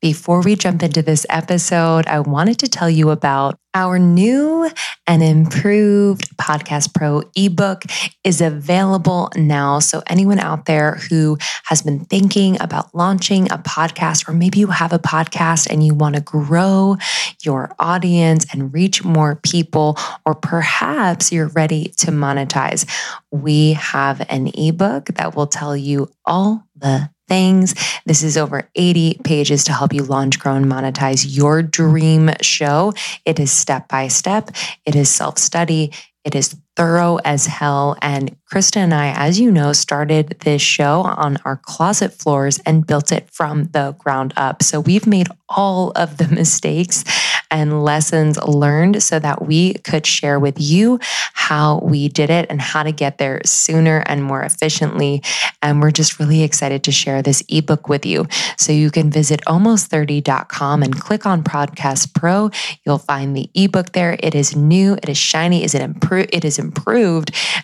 Before we jump into this episode, I wanted to tell you about our new and improved Podcast Pro ebook is available now. So anyone out there who has been thinking about launching a podcast or maybe you have a podcast and you want to grow your audience and reach more people or perhaps you're ready to monetize, we have an ebook that will tell you all the things. This is over 80 pages to help you launch, grow, and monetize your dream show. It is step by step, it is self study, it is thorough as hell. And Krista and I, as you know, started this show on our closet floors and built it from the ground up. So we've made all of the mistakes and lessons learned so that we could share with you how we did it and how to get there sooner and more efficiently. And we're just really excited to share this ebook with you. So you can visit almost30.com and click on Podcast Pro. You'll find the ebook there. It is new, it is shiny, is it improved? It is improved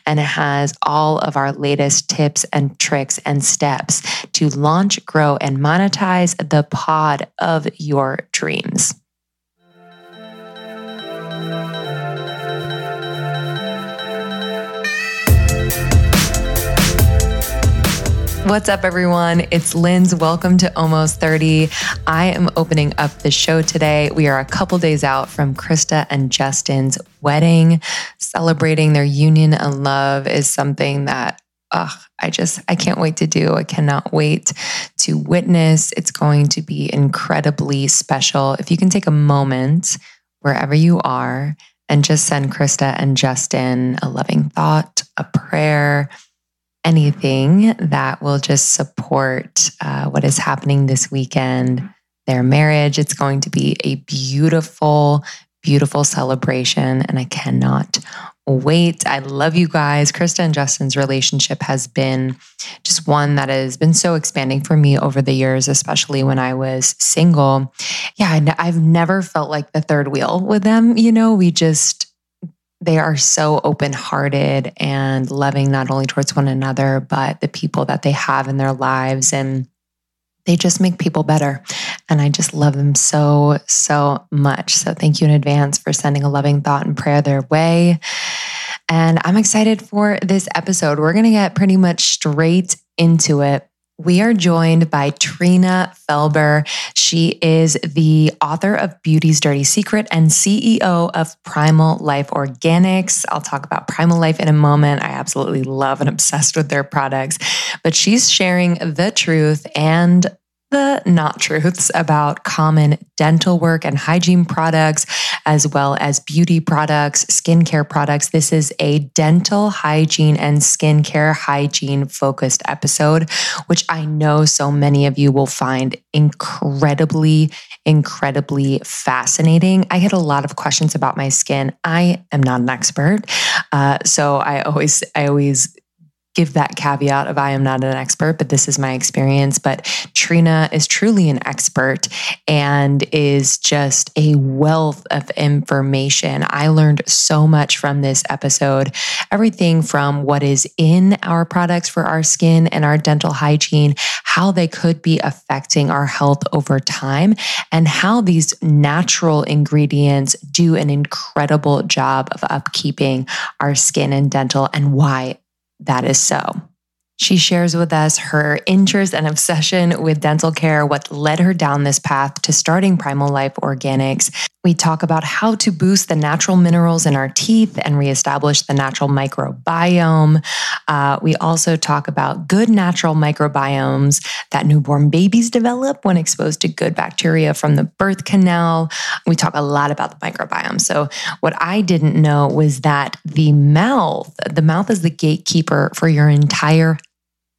and it has all of our latest tips and tricks and steps to launch, grow, and monetize the pod of your dreams. What's up, everyone? It's Linz. Welcome to Almost 30. I am opening up the show today. We are a couple days out from Krista and Justin's wedding. Celebrating their union and love is something that ugh, I just, I can't wait to do. I cannot wait to witness. It's going to be incredibly special. If you can take a moment wherever you are and just send Krista and Justin a loving thought, a prayer, anything that will just support uh, what is happening this weekend, their marriage. It's going to be a beautiful, beautiful celebration, and I cannot wait. I love you guys. Krista and Justin's relationship has been just one that has been so expanding for me over the years, especially when I was single. Yeah, I've never felt like the third wheel with them. You know, we just, they are so open hearted and loving not only towards one another, but the people that they have in their lives. And they just make people better. And I just love them so, so much. So thank you in advance for sending a loving thought and prayer their way. And I'm excited for this episode. We're going to get pretty much straight into it. We are joined by Trina Felber. She is the author of Beauty's Dirty Secret and CEO of Primal Life Organics. I'll talk about Primal Life in a moment. I absolutely love and obsessed with their products, but she's sharing the truth and the not truths about common dental work and hygiene products, as well as beauty products, skincare products. This is a dental hygiene and skincare hygiene focused episode, which I know so many of you will find incredibly, incredibly fascinating. I get a lot of questions about my skin. I am not an expert. Uh, so I always, I always give that caveat of I am not an expert, but this is my experience. But Trina is truly an expert and is just a wealth of information. I learned so much from this episode everything from what is in our products for our skin and our dental hygiene, how they could be affecting our health over time, and how these natural ingredients do an incredible job of upkeeping our skin and dental and why that is so. She shares with us her interest and obsession with dental care, what led her down this path to starting Primal Life Organics. We talk about how to boost the natural minerals in our teeth and reestablish the natural microbiome. Uh, we also talk about good natural microbiomes that newborn babies develop when exposed to good bacteria from the birth canal. We talk a lot about the microbiome. So, what I didn't know was that the mouth, the mouth is the gatekeeper for your entire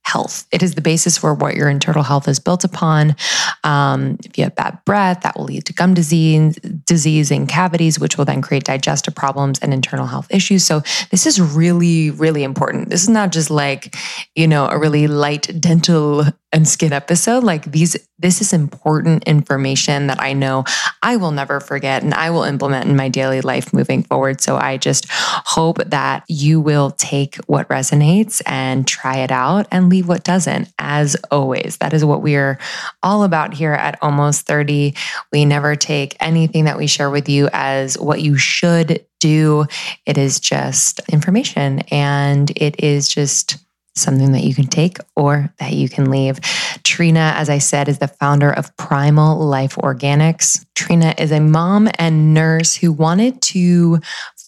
health. It is the basis for what your internal health is built upon. Um, if you have bad breath, that will lead to gum disease, disease and cavities, which will then create digestive problems and internal health issues. So this is really, really important. This is not just like, you know, a really light dental and skin episode. Like these, this is important information that I know I will never forget and I will implement in my daily life moving forward. So I just hope that you will take what resonates and try it out and leave what doesn't. As always, that is what we are all about here at Almost 30. We never take anything that we share with you as what you should do. It is just information and it is just something that you can take or that you can leave. Trina, as I said, is the founder of Primal Life Organics. Trina is a mom and nurse who wanted to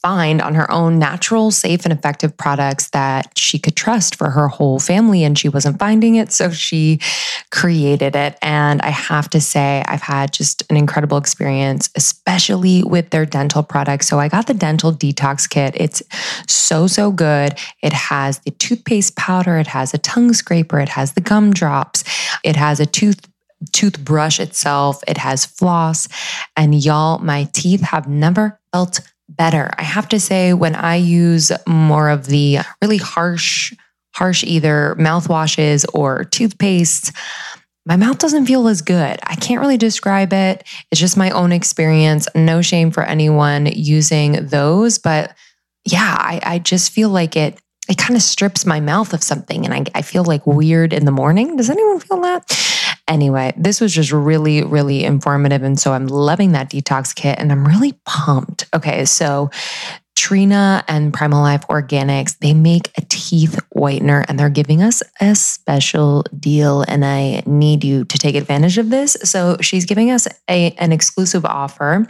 find on her own natural, safe, and effective products that she could trust for her whole family. And she wasn't finding it. So she created it. And I have to say, I've had just an incredible experience, especially with their dental products. So I got the dental detox kit. It's so, so good. It has the toothpaste powder, it has a tongue scraper, it has the gum drops, it has a tooth toothbrush itself. It has floss. And y'all, my teeth have never felt better. I have to say, when I use more of the really harsh, harsh either mouthwashes or toothpastes, my mouth doesn't feel as good. I can't really describe it. It's just my own experience. No shame for anyone using those. But yeah, I, I just feel like it it kind of strips my mouth of something and I, I feel like weird in the morning. Does anyone feel that? Anyway, this was just really, really informative. And so I'm loving that detox kit and I'm really pumped. Okay, so Trina and Primal Life Organics, they make a teeth whitener and they're giving us a special deal. And I need you to take advantage of this. So she's giving us a, an exclusive offer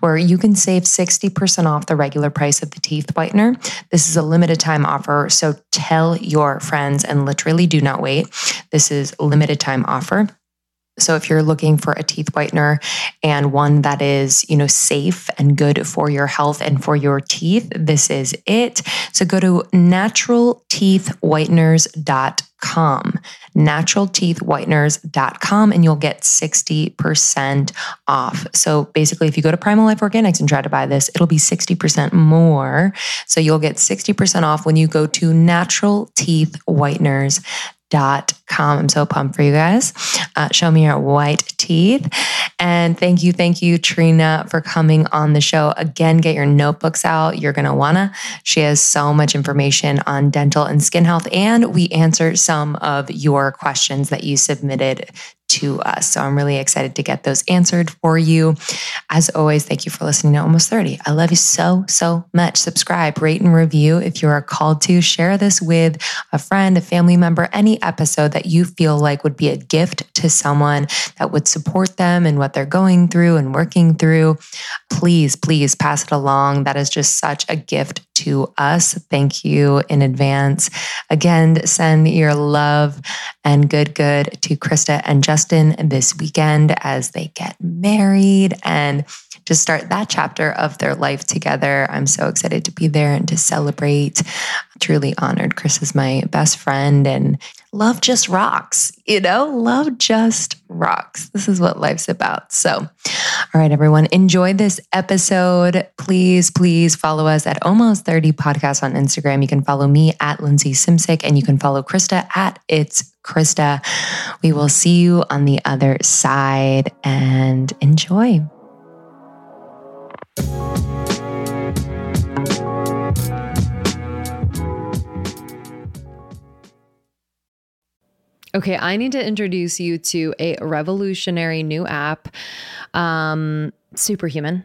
where you can save 60% off the regular price of the teeth whitener. This is a limited time offer. So tell your friends and literally do not wait. This is limited time offer. So if you're looking for a teeth whitener and one that is, you know, safe and good for your health and for your teeth, this is it. So go to naturalteethwhiteners.com, naturalteethwhiteners.com, and you'll get 60% off. So basically, if you go to Primal Life Organics and try to buy this, it'll be 60% more. So you'll get 60% off when you go to naturalteethwhiteners.com com. I'm so pumped for you guys. Uh, show me your white teeth. And thank you, thank you, Trina, for coming on the show. Again, get your notebooks out. You're going to want to. She has so much information on dental and skin health. And we answer some of your questions that you submitted to us. So I'm really excited to get those answered for you. As always, thank you for listening to Almost 30. I love you so, so much. Subscribe, rate, and review if you are called to. Share this with a friend, a family member, any episode that you feel like would be a gift to someone that would support them and what they're going through and working through. Please, please pass it along. That is just such a gift to us. Thank you in advance. Again, send your love and good, good to Krista and Justin this weekend as they get married and just start that chapter of their life together. I'm so excited to be there and to celebrate. Truly honored. Chris is my best friend and love just rocks, you know, love just rocks. This is what life's about. So, all right, everyone, enjoy this episode. Please, please follow us at Almost 30 Podcast on Instagram. You can follow me at Lindsey Simcik and you can follow Krista at It's Krista. We will see you on the other side and enjoy. Okay, I need to introduce you to a revolutionary new app, um, Superhuman.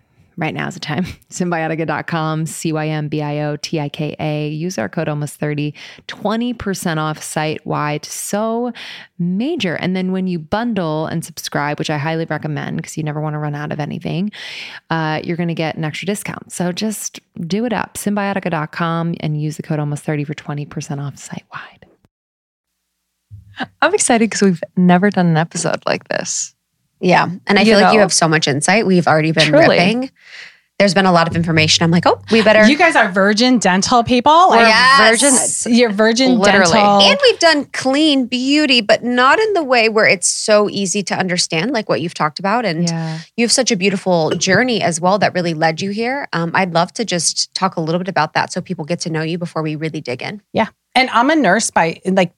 right now is the time. Cymbiotika.com, C Y M B I O T I K A. Use our code almost 30, 20% off site wide. So major. And then when you bundle and subscribe, which I highly recommend because you never want to run out of anything, uh, you're going to get an extra discount. So just do it up. Cymbiotika.com and use the code almost 30 for 20% off site wide. I'm excited because we've never done an episode like this. Yeah. And I you feel know. like you have so much insight. We've already been Truly. ripping. There's been a lot of information. I'm like, oh, we better. You guys are virgin dental people. Like yes. virgin, you're virgin Literally. dental. And we've done clean beauty, but not in the way where it's so easy to understand, like what you've talked about. And yeah. you have such a beautiful journey as well that really led you here. Um, I'd love to just talk a little bit about that so people get to know you before we really dig in. Yeah. And I'm a nurse by like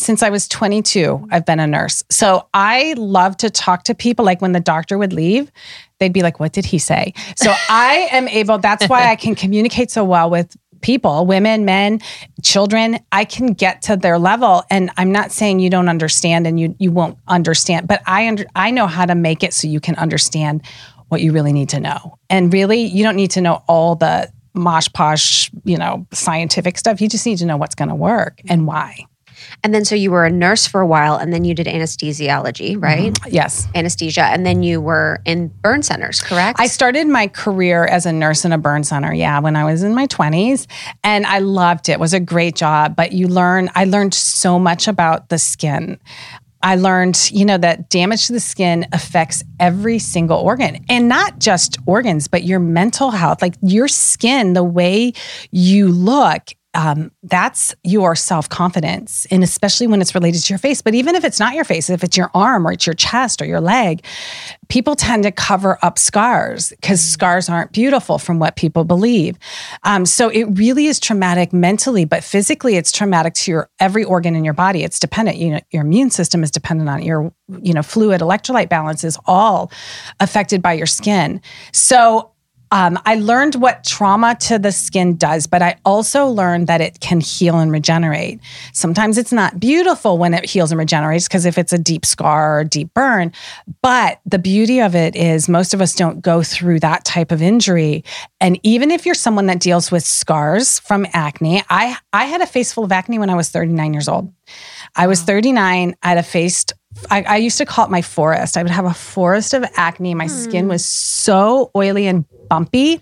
since I was 22, I've been a nurse. So I love to talk to people. Like when the doctor would leave, they'd be like, What did he say? So I am able, that's why I can communicate so well with people, women, men, children, I can get to their level. And I'm not saying you don't understand and you you won't understand, but I under, I know how to make it so you can understand what you really need to know. And really, you don't need to know all the mosh posh, you know, scientific stuff. You just need to know what's going to work and why. And then so you were a nurse for a while and then you did anesthesiology, mm-hmm. right? Mm-hmm. Yes. Anesthesia. And then you were in burn centers, correct? I started my career as a nurse in a burn center, yeah, when I was in my 20s. And I loved it. It was a great job, but you learn I learned so much about the skin. I learned, you know, that damage to the skin affects every single organ and not just organs, but your mental health. Like your skin, the way you look um, that's your self confidence. And especially when it's related to your face. But even if it's not your face, if it's your arm or it's your chest or your leg, people tend to cover up scars because mm. scars aren't beautiful from what people believe. Um, so it really is traumatic mentally, but physically, it's traumatic to your every organ in your body. It's dependent. You know, your immune system is dependent on it. your, you know, fluid electrolyte balance is all affected by your skin. So um, I learned what trauma to the skin does, but I also learned that it can heal and regenerate. Sometimes it's not beautiful when it heals and regenerates because if it's a deep scar or a deep burn, but the beauty of it is most of us don't go through that type of injury. And even if you're someone that deals with scars from acne, I I had a face full of acne when I was 39 years old. I was 39. I had a face I, I, used to call it my forest. I would have a forest of acne. My skin hmm. was so oily and bumpy.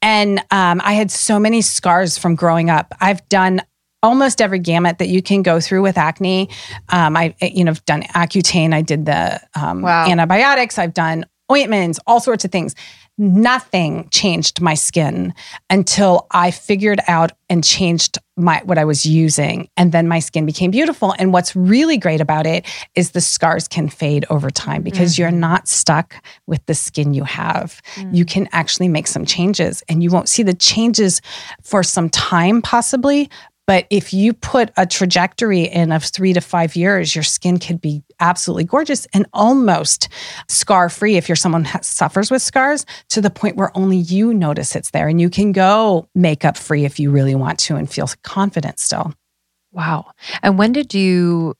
And um, I had so many scars from growing up. I've done almost every gamut that you can go through with acne. Um, I, you know, done Accutane. I did the um, wow. antibiotics. I've done ointments, all sorts of things nothing changed my skin until I figured out and changed my what I was using and then my skin became beautiful and what's really great about it is the scars can fade over time because mm-hmm. you're not stuck with the skin you have. Mm-hmm. You can actually make some changes and you won't see the changes for some time possibly but if you put a trajectory in of three to five years, your skin could be absolutely gorgeous and almost scar free if you're someone that suffers with scars to the point where only you notice it's there. And you can go makeup free if you really want to and feel confident still. Wow. And when did you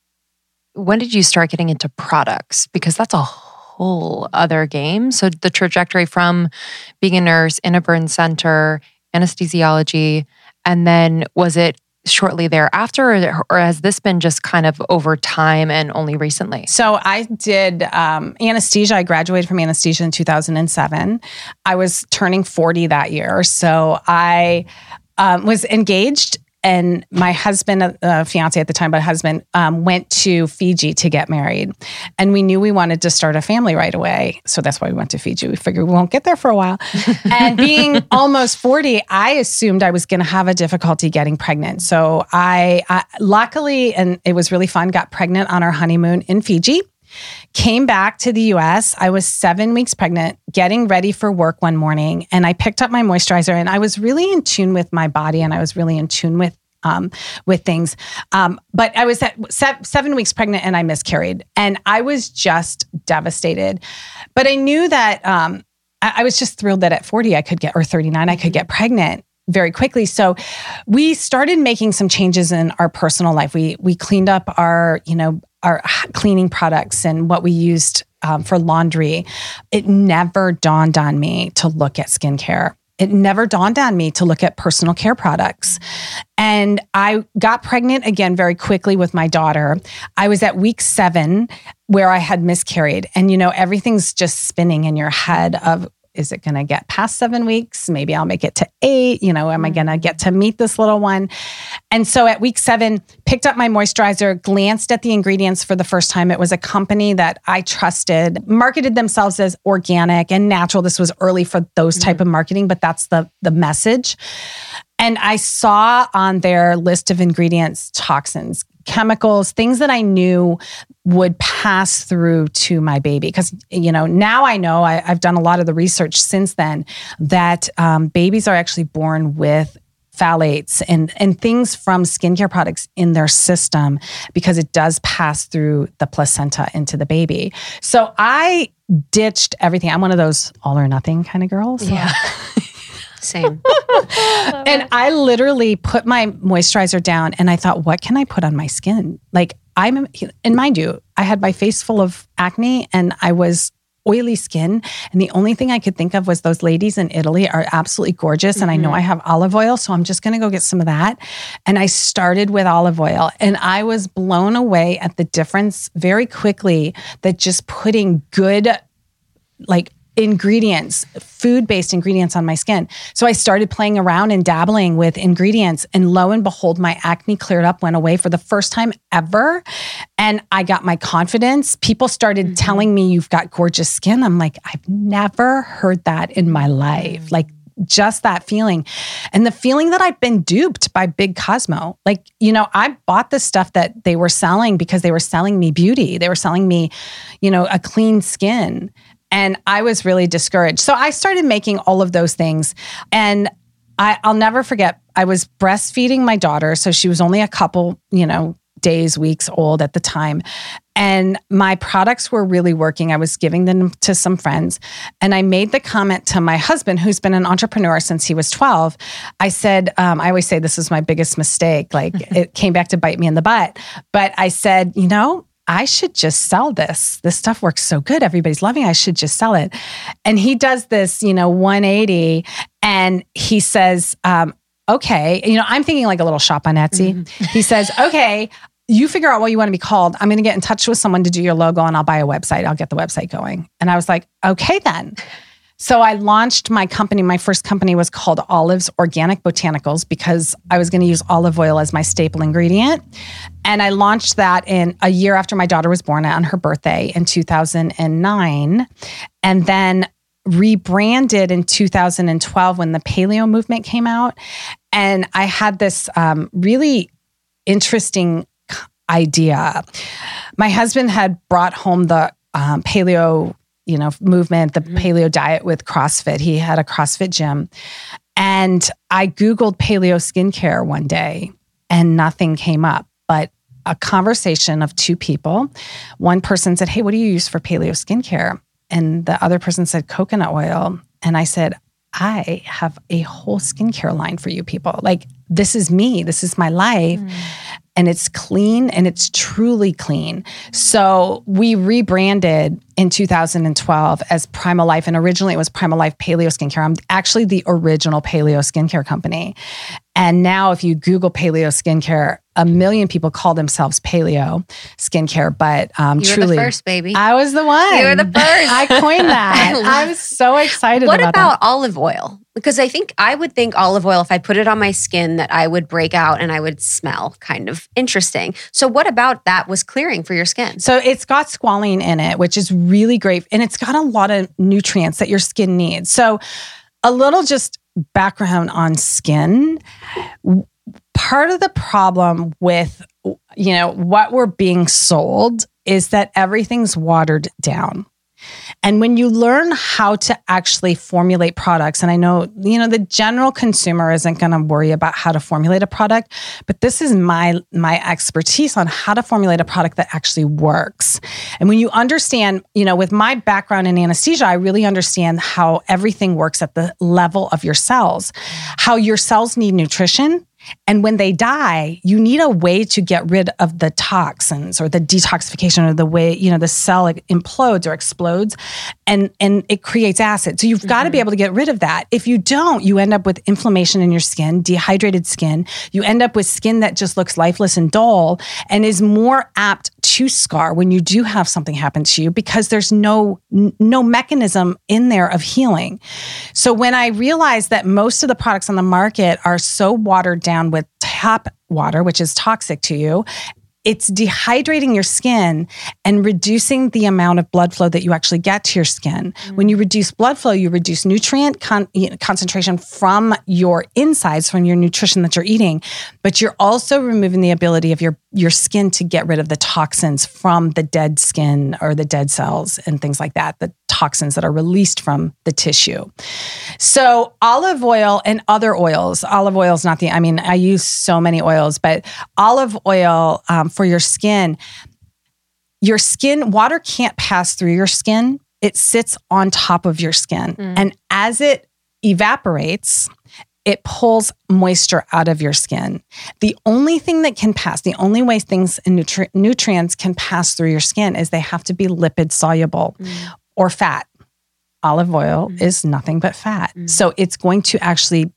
when did you start getting into products? Because that's a whole other game. So the trajectory from being a nurse in a burn center, anesthesiology, and then was it shortly thereafter, or, or, has this been just kind of over time and only recently? So I did um, anesthesia. I graduated from anesthesia in 2007. I was turning 40 that year. So I um, was engaged and my husband, uh, fiance at the time, but husband, um, went to Fiji to get married. And we knew we wanted to start a family right away. So that's why we went to Fiji. We figured we won't get there for a while. and being almost 40, I assumed I was going to have a difficulty getting pregnant. So I, I, luckily, and it was really fun, got pregnant on our honeymoon in Fiji. Came back to the US. I was seven weeks pregnant, getting ready for work one morning, and I picked up my moisturizer. And I was really in tune with my body, and I was really in tune with um, with things. Um, but I was se- seven weeks pregnant and I miscarried, and I was just devastated. But I knew that um, I-, I was just thrilled that at 40 I could get, or 39, I could get pregnant very quickly. So we started making some changes in our personal life. We we cleaned up our, you know, our cleaning products and what we used um, for laundry. It never dawned on me to look at skincare. It never dawned on me to look at personal care products. And I got pregnant again very quickly with my daughter. I was at week seven where I had miscarried. And, you know, everything's just spinning in your head of is it going to get past seven weeks? Maybe I'll make it to eight. You know, am I going to get to meet this little one? And so at week seven, picked up my moisturizer, glanced at the ingredients for the first time. It was a company that I trusted, marketed themselves as organic and natural. This was early for those type mm-hmm. of marketing, but that's the the message. And I saw on their list of ingredients toxins, chemicals, things that I knew would pass through to my baby. Because, you know, now I know I, have done a lot of the research since then that um, babies are actually born with phthalates and, and things from skincare products in their system because it does pass through the placenta into the baby. So I ditched everything. I'm one of those all or nothing kind of girls. Yeah. Same. and I literally put my moisturizer down and I thought, what can I put on my skin? Like I'm, and mind you, I had my face full of acne and I was oily skin. And the only thing I could think of was those ladies in Italy are absolutely gorgeous. Mm-hmm. And I know mm-hmm. I have olive oil. So I'm just going to go get some of that. And I started with olive oil and I was blown away at the difference very quickly that just putting good, like ingredients, food based ingredients on my skin. So I started playing around and dabbling with ingredients. And lo and behold, my acne cleared up, went away for the first time ever. And I got my confidence. People started mm-hmm. telling me, You've got gorgeous skin. I'm like, I've never heard that in my life. Mm-hmm. Like, just that feeling. And the feeling that I've been duped by Big Cosmo. Like, you know, I bought the stuff that they were selling because they were selling me beauty. They were selling me, you know, a clean skin. And I was really discouraged. So I started making all of those things. And I, I'll never forget, I was breastfeeding my daughter. So she was only a couple, you know, days, weeks old at the time. And my products were really working. I was giving them to some friends. And I made the comment to my husband, who's been an entrepreneur since he was 12. I said, um, I always say this is my biggest mistake. Like it came back to bite me in the butt. But I said, you know, I should just sell this. This stuff works so good. Everybody's loving it. I should just sell it. And he does this, you know, 180 and he says, um, okay, you know, I'm thinking like a little shop on Etsy. Mm-hmm. He says, okay, you figure out what you want to be called. I'm going to get in touch with someone to do your logo and I'll buy a website. I'll get the website going. And I was like, okay, then. So I launched my company. My first company was called Olives Organic Botanicals because I was going to use olive oil as my staple ingredient. And I launched that in a year after my daughter was born on her birthday in 2009. And then rebranded in 2012 when the paleo movement came out. And I had this um, really interesting idea. My husband had brought home the um, paleo you know, movement, the mm-hmm. paleo diet with CrossFit. He had a CrossFit gym. And I Googled paleo skincare one day and nothing came up, but a conversation of two people. One person said, Hey, what do you use for paleo skincare? And the other person said, coconut oil. And I said, I have a whole skincare line for you people. Like, this is me, this is my life. Mm and it's clean and it's truly clean. So we rebranded in 2012 as Primal Life. And originally it was Primal Life Paleo Skincare. I'm actually the original paleo skincare company. And now, if you Google paleo skincare, a million people call themselves paleo skincare, but um, you truly, the first baby. I was the one. You were the first. I coined that. I was so excited. What about, about olive oil? Because I think I would think olive oil, if I put it on my skin, that I would break out and I would smell kind of interesting. So, what about that was clearing for your skin? So, it's got squalene in it, which is really great, and it's got a lot of nutrients that your skin needs. So, a little just background on skin part of the problem with you know what we're being sold is that everything's watered down and when you learn how to actually formulate products, and I know, you know, the general consumer isn't going to worry about how to formulate a product, but this is my my expertise on how to formulate a product that actually works. And when you understand, you know, with my background in anesthesia, I really understand how everything works at the level of your cells, how your cells need nutrition and when they die, you need a way to get rid of the toxins or the detoxification or the way, you know, the cell implodes or explodes and, and it creates acid. So you've mm-hmm. got to be able to get rid of that. If you don't, you end up with inflammation in your skin, dehydrated skin. You end up with skin that just looks lifeless and dull and is more apt to scar when you do have something happen to you because there's no no mechanism in there of healing. So when I realized that most of the products on the market are so watered down with tap water, which is toxic to you, it's dehydrating your skin and reducing the amount of blood flow that you actually get to your skin. Mm. When you reduce blood flow, you reduce nutrient con- concentration from your insides, from your nutrition that you're eating, but you're also removing the ability of your your skin to get rid of the toxins from the dead skin or the dead cells and things like that. The toxins that are released from the tissue. So, olive oil and other oils, olive oil is not the, I mean, I use so many oils, but olive oil um, for your skin, your skin, water can't pass through your skin. It sits on top of your skin. Mm. And as it evaporates, it pulls moisture out of your skin. The only thing that can pass, the only way things and nutri- nutrients can pass through your skin is they have to be lipid soluble mm. Or fat. Olive oil mm. is nothing but fat. Mm. So it's going to actually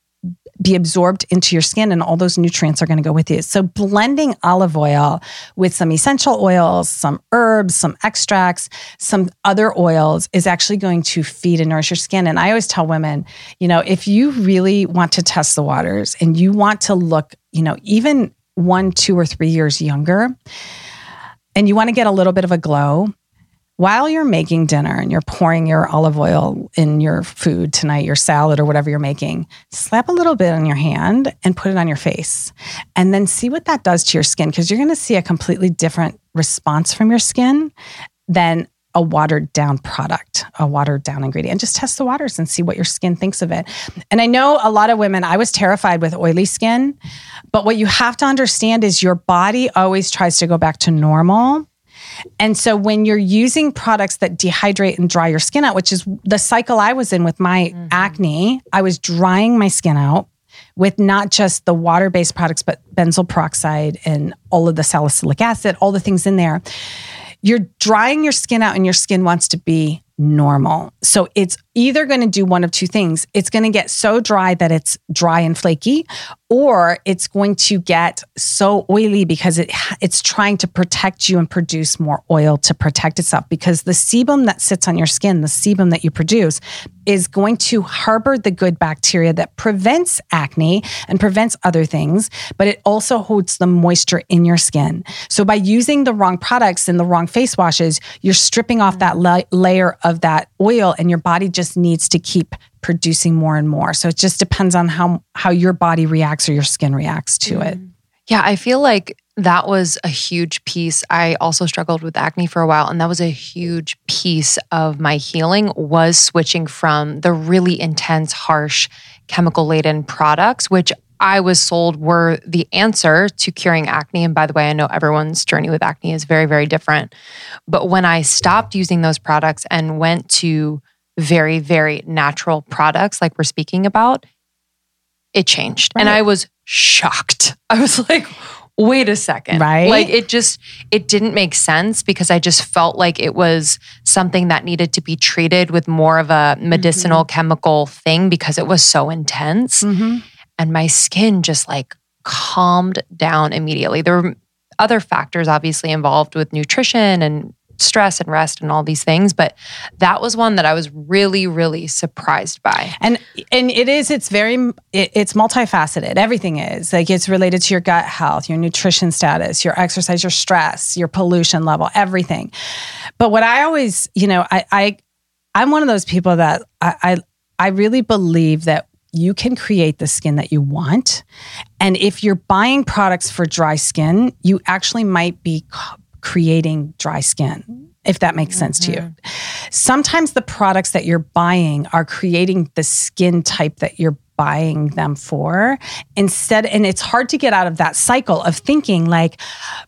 be absorbed into your skin and all those nutrients are going to go with you. So blending olive oil with some essential oils, some herbs, some extracts, some other oils is actually going to feed and nourish your skin. And I always tell women, you know, if you really want to test the waters and you want to look, you know, even one, two, or three years younger, and you want to get a little bit of a glow, while you're making dinner and you're pouring your olive oil in your food tonight, your salad or whatever you're making, slap a little bit on your hand and put it on your face. And then see what that does to your skin because you're going to see a completely different response from your skin than a watered down product, a watered down ingredient. Just test the waters and see what your skin thinks of it. And I know a lot of women, I was terrified with oily skin, but what you have to understand is your body always tries to go back to normal and so when you're using products that dehydrate and dry your skin out, which is the cycle I was in with my mm-hmm. acne, I was drying my skin out with not just the water based products, but benzoyl peroxide and all of the salicylic acid, all the things in there. You're drying your skin out and your skin wants to be normal. So it's either going to do one of two things. It's going to get so dry that it's dry and flaky, or it's going to get so oily because it it's trying to protect you and produce more oil to protect itself because the sebum that sits on your skin, the sebum that you produce is going to harbor the good bacteria that prevents acne and prevents other things, but it also holds the moisture in your skin. So by using the wrong products and the wrong face washes, you're stripping off that mm-hmm. la- layer of that oil and your body just needs to keep producing more and more. So it just depends on how how your body reacts or your skin reacts to mm. it. Yeah, I feel like that was a huge piece. I also struggled with acne for a while and that was a huge piece of my healing was switching from the really intense harsh chemical laden products which I was sold were the answer to curing acne. And by the way, I know everyone's journey with acne is very, very different. But when I stopped using those products and went to very, very natural products like we're speaking about, it changed. Right. And I was shocked. I was like, wait a second. Right. Like it just, it didn't make sense because I just felt like it was something that needed to be treated with more of a medicinal mm-hmm. chemical thing because it was so intense. Mm-hmm and my skin just like calmed down immediately. There were other factors obviously involved with nutrition and stress and rest and all these things but that was one that i was really really surprised by. And and it is it's very it, it's multifaceted. Everything is. Like it's related to your gut health your nutrition status your exercise your stress your pollution level everything. But what i always you know i i i'm one of those people that i i, I really believe that you can create the skin that you want. And if you're buying products for dry skin, you actually might be creating dry skin, if that makes mm-hmm. sense to you. Mm-hmm. Sometimes the products that you're buying are creating the skin type that you're buying them for instead and it's hard to get out of that cycle of thinking like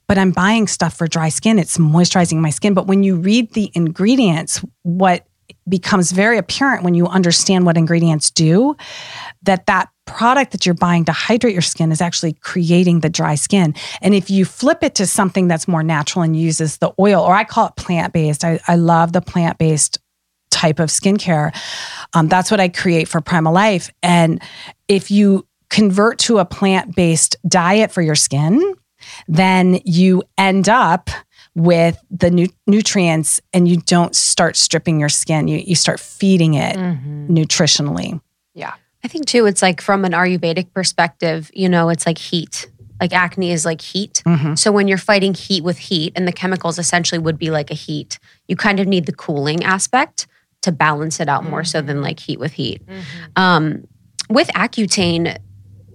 but I'm buying stuff for dry skin it's moisturizing my skin but when you read the ingredients what becomes very apparent when you understand what ingredients do that that product that you're buying to hydrate your skin is actually creating the dry skin and if you flip it to something that's more natural and uses the oil or i call it plant-based i, I love the plant-based type of skincare um, that's what i create for primal life and if you convert to a plant-based diet for your skin then you end up with the nu- nutrients and you don't start stripping your skin. You, you start feeding it mm-hmm. nutritionally. Yeah. I think too, it's like from an Ayurvedic perspective, you know, it's like heat. Like acne is like heat. Mm-hmm. So when you're fighting heat with heat, and the chemicals essentially would be like a heat, you kind of need the cooling aspect to balance it out mm-hmm. more so than like heat with heat. Mm-hmm. Um, with Accutane,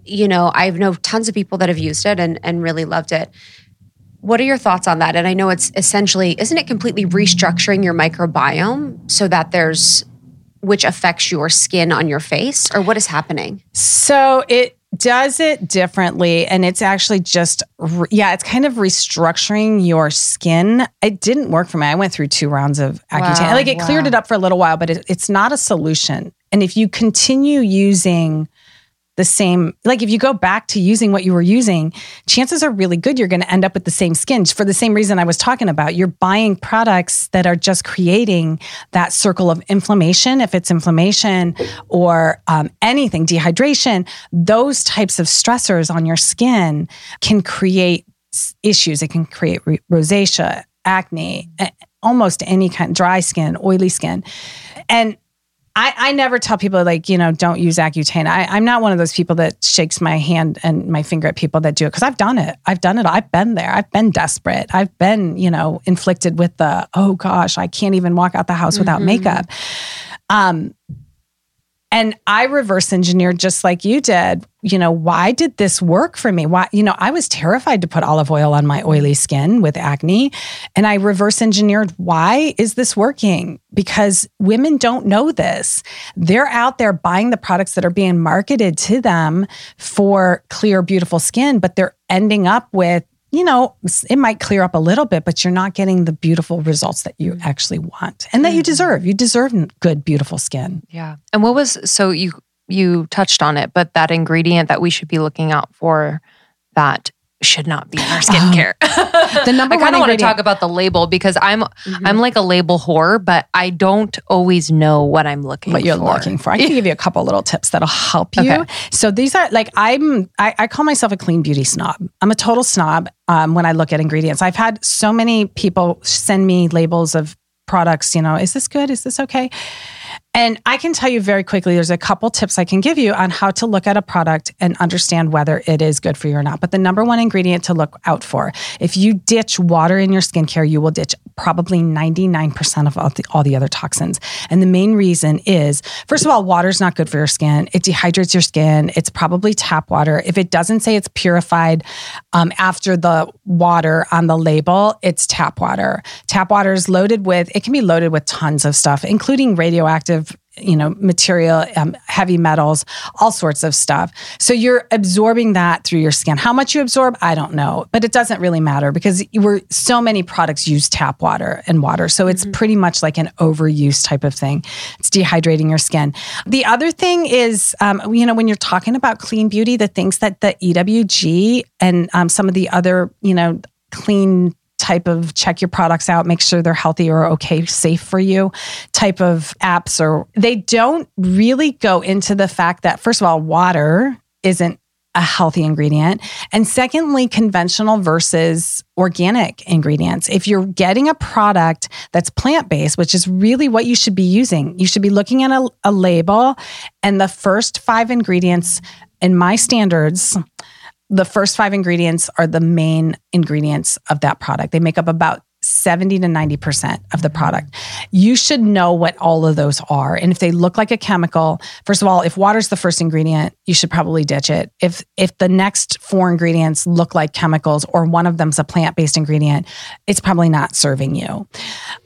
you know, I've know tons of people that have used it and, and really loved it What are your thoughts on that? And I know it's essentially, isn't it completely restructuring your microbiome so that there's, which affects your skin on your face, or what is happening? So it does it differently and it's actually just yeah it's kind of restructuring your skin it didn't work for me i went through two rounds of accutane Wow, like it wow. cleared it up for a little while but it, it's not a solution and if you continue using the same like if you go back to using what you were using chances are really good you're going to end up with the same skin for the same reason i was talking about. You're buying products that are just creating that circle of inflammation if it's inflammation or um, anything dehydration those types of stressors on your skin can create issues. It can create re- rosacea acne almost any kind of dry skin oily skin. And I, I never tell people like you know don't use Accutane. I, I'm not one of those people that shakes my hand and my finger at people that do it because I've done it. I've done it. I've been there. I've been desperate. I've been you know inflicted with the oh gosh I can't even walk out the house without Mhm. makeup. Um, and I reverse engineered just like you did. You know, why did this work for me? Why, you know, I was terrified to put olive oil on my oily skin with acne. And I reverse engineered why is this working? Because women don't know this. They're out there buying the products that are being marketed to them for clear, beautiful skin, but they're ending up with, you know, it might clear up a little bit, but you're not getting the beautiful results that you mm. actually want and that you mm. deserve. You deserve good, beautiful skin. Yeah. And what was so you you touched on it, but that ingredient that we should be looking out for that should not be in our skincare. The number I kind of want to talk about the label because I'm Mm-hmm. I'm like a label whore, but I don't always know what I'm looking for. what you're for. looking for. I can give you a couple little tips that'll help you. Okay. So these are like I'm I, I call myself a clean beauty snob. I'm a total snob um, when I look at ingredients. I've had so many people send me labels of products. You know, is this good? Is this okay? And I can tell you very quickly, there's a couple tips I can give you on how to look at a product and understand whether it is good for you or not. But the number one ingredient to look out for, if you ditch water in your skincare, you will ditch probably 99% of all the, all the other toxins. And the main reason is, first of all, water is not good for your skin. It dehydrates your skin. It's probably tap water. If it doesn't say it's purified um, after the water on the label, it's tap water. Tap water is loaded with, it can be loaded with tons of stuff, including radioactive you know material um, heavy metals all sorts of stuff. So you're absorbing that through your skin. How much you absorb i don't know but it doesn't really matter because we're so many products use tap water and water. So it's pretty much like an overuse type of thing. It's dehydrating your skin. The other thing is um, you know when you're talking about clean beauty the things that the ewg and um, some of the other you know clean type of check your products out, make sure they're healthy or okay, safe for you type of apps, or they don't really go into the fact that, first of all, water isn't a healthy ingredient. And secondly, conventional versus organic ingredients. If you're getting a product that's plant based, which is really what you should be using, you should be looking at a, a label and the first five ingredients in my standards the first five ingredients are the main ingredients of that product. They make up about 70 to 90% of the product. You should know what all of those are. And if they look like a chemical, first of all, if water's the first ingredient, you should probably ditch it. If if the next four ingredients look like chemicals or one of them's a plant-based ingredient, it's probably not serving you.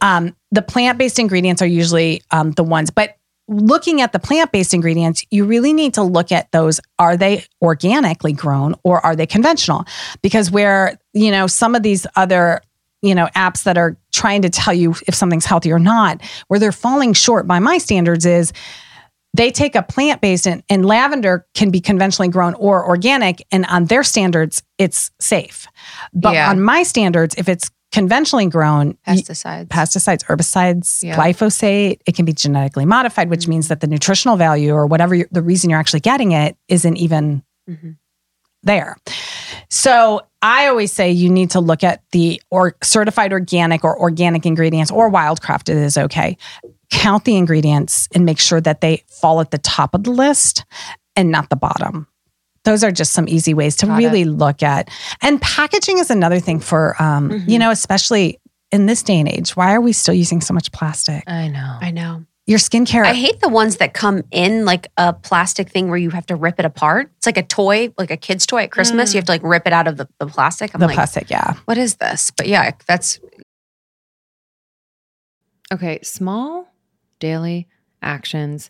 Um, the plant-based ingredients are usually um, the ones, but looking at the plant-based ingredients you really need to look at those are they organically grown or are they conventional because where you know some of these other you know apps that are trying to tell you if something's healthy or not where they're falling short by my standards is they take a plant-based and, and lavender can be conventionally grown or organic and on their standards it's safe but Yeah. on my standards if it's conventionally grown Pesticides. pesticides, herbicides, Yeah. glyphosate. It can be genetically modified, which means that the nutritional value or whatever the reason you're actually getting it isn't even Mhm. there. So I always say you need to look at the or certified organic or organic ingredients or wildcrafted is okay. Count the ingredients and make sure that they fall at the top of the list and not the bottom. Those are just some easy ways to Got really look at. And packaging is another thing for um, Mhm. you know, especially in this day and age. Why are we still using so much plastic? I know. I know. your skincare. I hate the ones that come in like a plastic thing where you have to rip it apart. It's like a toy, like a kid's toy at Christmas. Mm. You have to like rip it out of the, the plastic. I'm the like, plastic, yeah. what is this? But yeah, that's Okay, small daily actions.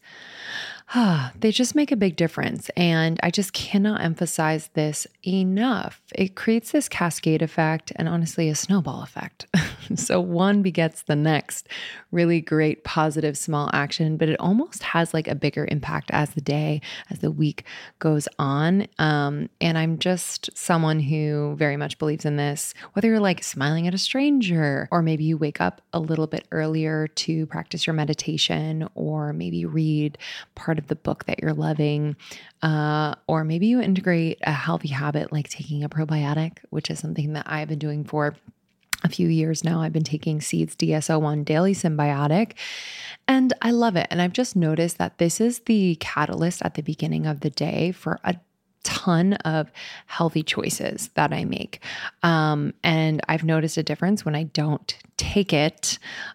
they just make a big difference. And I just cannot emphasize this enough. It creates this cascade effect and honestly a snowball effect. so one begets the next. Really great, positive, small action, but it almost has like a bigger impact as the day, as the week goes on. Um, and I'm just someone who very much believes in this, whether you're like smiling at a stranger, or maybe you wake up a little bit earlier to practice your meditation, or maybe read part of the book that you're loving, uh, or maybe you integrate a healthy habit like taking a probiotic, which is something that I've been doing for a few years now. I've been taking Seeds DS-01 Daily Synbiotic, and I love it. And I've just noticed that this is the catalyst at the beginning of the day for a ton of healthy choices that I make. Um, and I've noticed a difference when I don't take it.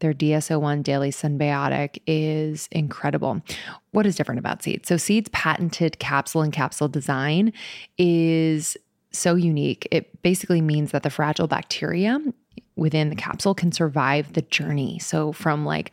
Their DS-01 Daily Synbiotic is incredible. What is different about Seed? So, Seed's patented capsule and capsule design is so unique. It basically means that the fragile bacteria within the capsule can survive the journey. So, from like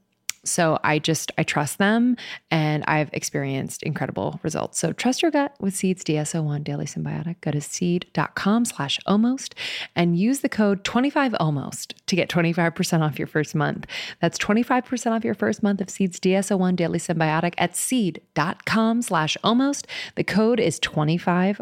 so I just I trust them and I've experienced incredible results. So trust your gut with Seeds DS-01 Daily Synbiotic. Go to seed.com slash almost and use the code 25 almost to get 25% off your first month. That's 25% off your first month of Seeds DS-01 Daily Synbiotic at seed.com slash almost. The code is 25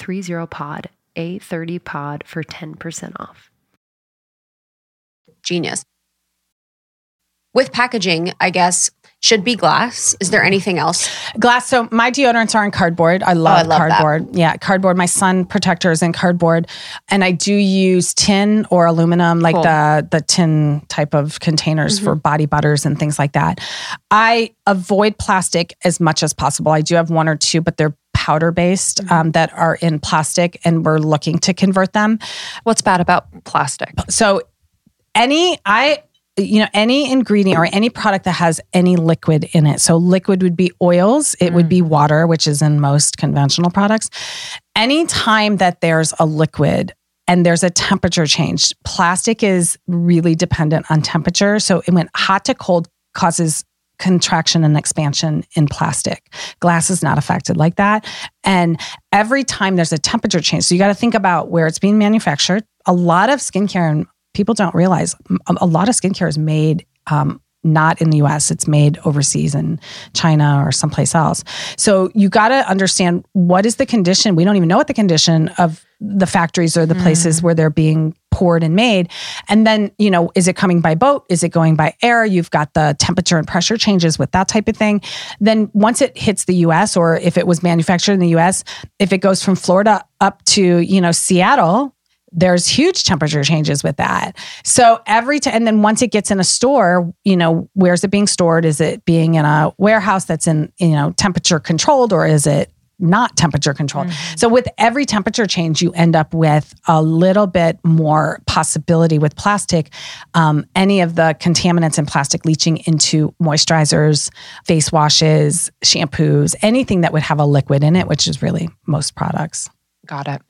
30pod, A30 pod for 10% off. genius. With packaging, I guess, should be glass. Is there anything else? Glass. So my deodorants are in cardboard. I love, oh, I love that. cardboard. Yeah, cardboard. My sun protector is in cardboard, and I do use tin or aluminum, like Cool. the the tin type of containers mm-hmm. for body butters and things like that. I avoid plastic as much as possible. I do have one or two, but they're powder based um, that are in plastic, and we're looking to convert them. What's bad about plastic? So, any, I, you know, any ingredient or any product that has any liquid in it. So, liquid would be oils, it would be water, which is in most conventional products. Anytime that there's a liquid, and there's a temperature change. Plastic is really dependent on temperature. So it went hot to cold causes contraction and expansion in plastic. Glass is not affected like that. And every time there's a temperature change, so you got to think about where it's being manufactured. A lot of skincare, and people don't realize, a lot of skincare is made um, not in the US, it's made overseas in China or someplace else. So you got to understand what is the condition. We don't even know what the condition of the factories or the places where they're being poured and made. And then, you know, is it coming by boat? Is it going by air? You've got the temperature and pressure changes with that type of thing. Then once it hits the US or if it was manufactured in the US, if it goes from Florida up to, you know, Seattle, there's huge temperature changes with that. So every time, and then once it gets in a store, you know, where's it being stored? Is it being in a warehouse that's in, you know, temperature controlled or is it not temperature controlled? Mm-hmm. So with every temperature change, you end up with a little bit more possibility with plastic. Um, any of the contaminants in plastic leaching into moisturizers, face washes, shampoos, anything that would have a liquid in it, which is really most products. Got it.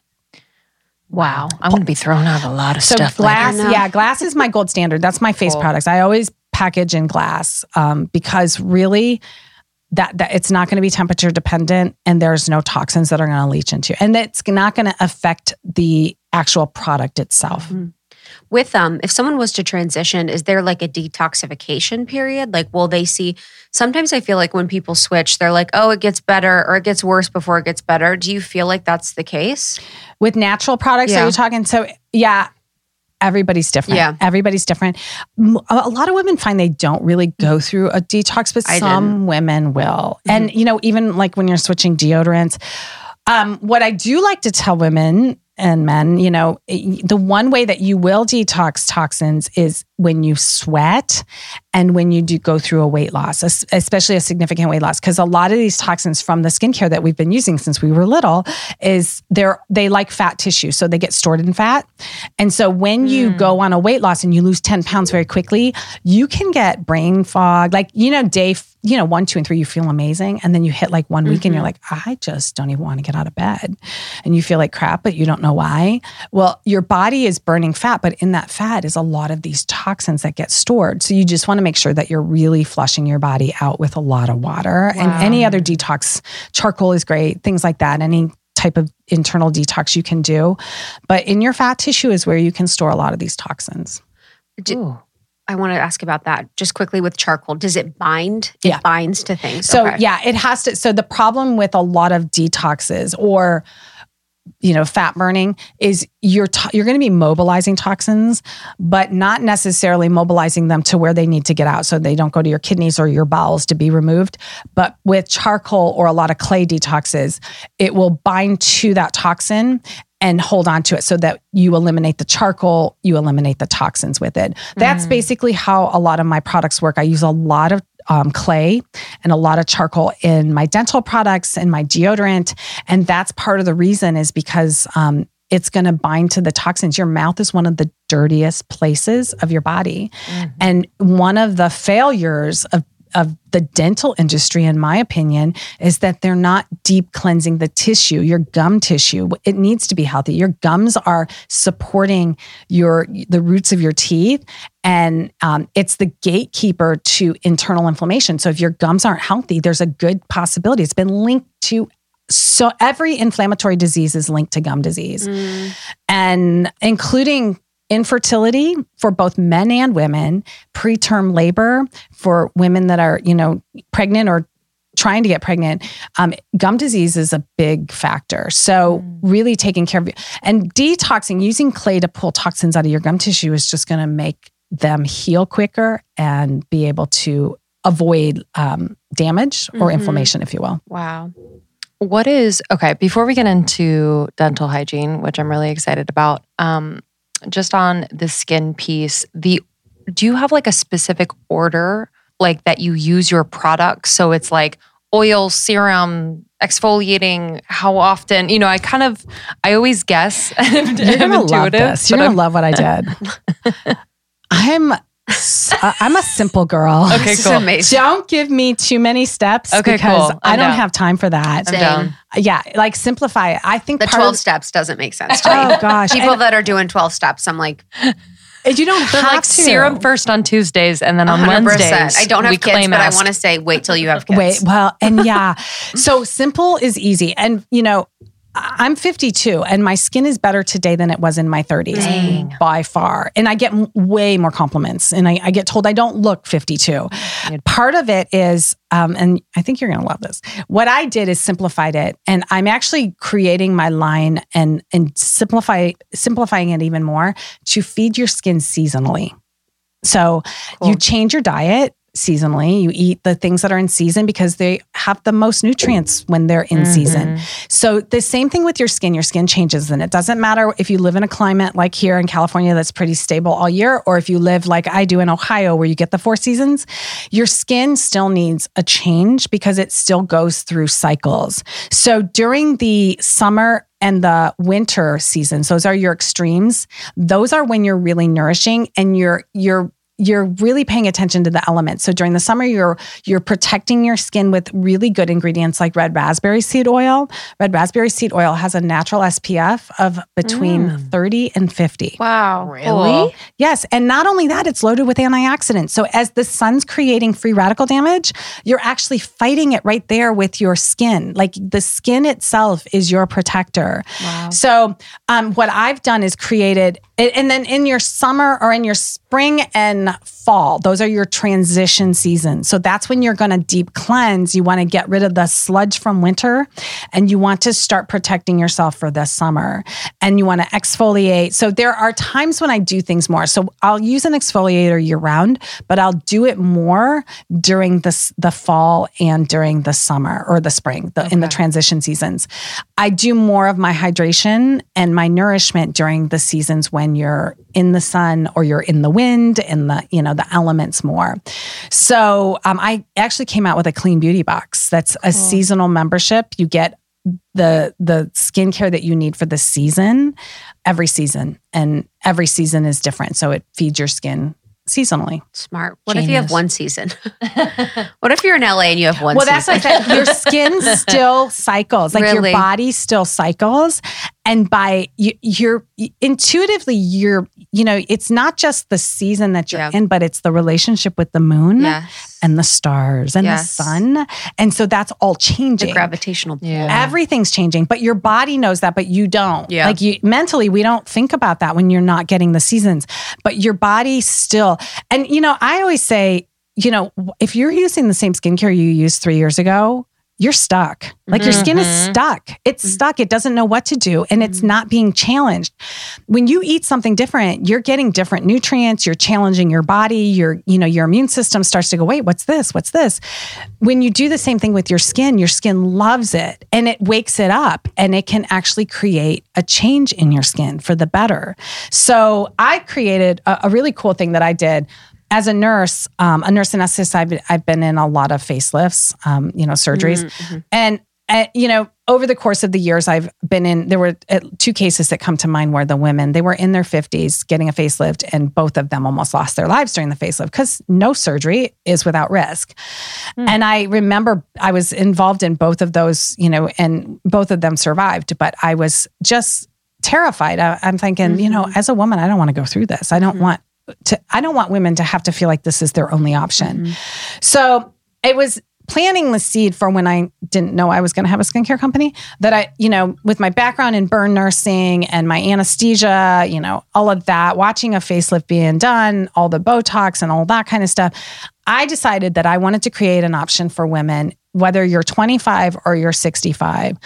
Wow. I'm going to be throwing out a lot of So stuff. glass, yeah, glass is my gold standard. That's my face Cool. products. I always package in glass um, because really, that that it's not going to be temperature dependent, and there's no toxins that are going to leach into, you. and it's not going to affect the actual product itself. With um, if someone was to transition, is there like a detoxification period? Like, will they see? Sometimes I feel like when people switch, they're like, "Oh, it gets better," or "It gets worse before it gets better." Do you feel like that's the case? With natural products, Yeah. are you talking? So yeah. Everybody's different. Yeah. Everybody's different. A lot of women find they don't really go through a detox, but I some women will. And, you know, even like when you're switching deodorants, um, what I do like to tell women and men, you know, the one way that you will detox toxins is when you sweat and when you do go through a weight loss, especially a significant weight loss. Because a lot of these toxins from the skincare that we've been using since we were little is they're they like fat tissue, so they get stored in fat. And so when you mm. go on a weight loss and you lose 10 pounds very quickly, you can get brain fog. Like, you know, day, you know, one, two, and three, you feel amazing. And then you hit like one week and you're mm-hmm. like, I just don't even want to get out of bed. And you feel like crap, but you don't know why. Well, your body is burning fat, but in that fat is a lot of these toxins that get stored. So you just want to make sure that you're really flushing your body out with a lot of water. And any other detox, charcoal is great, things like that. Any type of internal detox you can do. But in your fat tissue is where you can store a lot of these toxins. Ooh. I want to ask about that just quickly with charcoal. Does it bind? It Yeah. binds to things. So Okay. yeah, it has to. So the problem with a lot of detoxes or you know fat burning is you're to, you're going to be mobilizing toxins, but not necessarily mobilizing them to where they need to get out, so they don't go to your kidneys or your bowels to be removed. But with charcoal or a lot of clay detoxes, it will bind to that toxin and hold on to it so that you eliminate the charcoal, you eliminate the toxins with it. That's basically how a lot of my products work. I use a lot of um, clay and a lot of charcoal in my dental products and my deodorant. And that's part of the reason is because um, it's going to bind to the toxins. Your mouth is one of the dirtiest places of your body. And one of the failures of of the dental industry, in my opinion, is that they're not deep cleansing the tissue, your gum tissue. It needs to be healthy. Your gums are supporting your the roots of your teeth, and um, it's the gatekeeper to internal inflammation. So if your gums aren't healthy, there's a good possibility. It's been linked to so every inflammatory disease is linked to gum disease, and including infertility for both men and women, preterm labor for women that are, you know, pregnant or trying to get pregnant, um, gum disease is a big factor. So, really taking care of you and detoxing, using clay to pull toxins out of your gum tissue is just going to make them heal quicker and be able to avoid um, damage or Mhm. inflammation, if you will. wow. What is okay? Before we get into dental hygiene, which I'm really excited about, um, just on the skin piece, the do you have like a specific order like that you use your products? So it's like oil, serum, exfoliating, how often? You know, I kind of, I always guess. You're gonna love this. You're gonna love what I did. I'm uh, I'm a simple girl. Okay, cool. amazing. Don't give me too many steps Okay, because cool. I don't down. have time for that. Same. down. Yeah, like simplify it. I think The 12 of- steps doesn't make sense to me. Oh gosh, People And that are doing 12 steps, I'm like, you don't They're have like to. serum first on Tuesdays and then on 100%. Wednesdays. I don't we have kids, claim but I want to say, wait till you have kids. Wait, well, and yeah. so simple is easy. And, you know, I- I'm 52 and my skin is better today than it was in my 30s Dang. by far. And I get way more compliments and I, I get told I don't look 52. Part of it is, um, and I think you're going to love this. What I did is simplified it and I'm actually creating my line and, and simplify, simplifying it even more to feed your skin seasonally. So you change your diet seasonally. You eat the things that are in season because they have the most nutrients when they're in mm-hmm. season. So the same thing with your skin. Your skin changes and it doesn't matter if you live in a climate like here in California that's pretty stable all year or if you live like I do in Ohio where you get the four seasons, your skin still needs a change because it still goes through cycles. So during the summer and the winter seasons, those are your extremes. Those are when you're really nourishing and you're you're you're really paying attention to the elements. So during the summer, you're you're protecting your skin with really good ingredients like red raspberry seed oil. Red raspberry seed oil has a natural SPF of between 30 and 50. Wow. Really? Yes. And not only that, it's loaded with antioxidants. So as the sun's creating free radical damage, you're actually fighting it right there with your skin. Like the skin itself is your protector. Wow. So um, what I've done is created, and and then in your summer or in your spring and that fall, those are your transition seasons. So that's when you're going to deep cleanse. You want to get rid of the sludge from winter and you want to start protecting yourself for the summer and you want to exfoliate. So there are times when I do things more. So I'll use an exfoliator year round, but I'll do it more during the, the fall and during the summer or the spring, the, in the transition seasons. I do more of my hydration and my nourishment during the seasons when you're in the sun or you're in the wind and the you know the elements more. So um, I actually came out with a clean beauty box. That's a seasonal membership. You get the the skincare that you need for the season every season, and every season is different. So it feeds your skin seasonally. Smart. What if you have one season? what if you're in LA and you have one Well, that's season? what I said. Your skin still cycles, like Really? your body still cycles, and by you, you're intuitively you're you know it's not just the season that you're Yeah. in, but it's the relationship with the moon yes. and the stars and Yes. the sun, and so that's all The changing. gravitational pull. Yeah. Everything's changing, but your body knows that, but you don't. Yeah. Like you mentally, we don't think about that when you're not getting the seasons, but your body still. And, you know, I always say, you know, if you're using the same skincare you used three years ago, you're stuck. Like your skin is Mhm. stuck. It's stuck. It doesn't know what to do and it's not being challenged. When you eat something different, you're getting different nutrients, you're challenging your body, your you know, your immune system starts to go, "Wait, what's this? What's this?" When you do the same thing with your skin, your skin loves it and it wakes it up and it can actually create a change in your skin for the better. So, I created a, a really cool thing that I did as a nurse, um, a nurse anesthetist, I've, I've been in a lot of facelifts, um, you know, surgeries. And, uh, you know, over the course of the years, I've been in, there were uh, two cases that come to mind where the women, they were in their 50s getting a facelift, and both of them almost lost their lives during the facelift because no surgery is without risk. And I remember I was involved in both of those, you know, and both of them survived, but I was just terrified. I, I'm thinking, you know, as a woman, I don't want to go through this. I don't want to, I don't want women to have to feel like this is their only option. Mm-hmm. So it was planting the seed for when I didn't know I was going to have a skincare company that I, you know, with my background in burn nursing and my anesthesia, you know, all of that, watching a facelift being done, all the Botox and all that kind of stuff, I decided that I wanted to create an option for women, whether you're 25 or you're 65.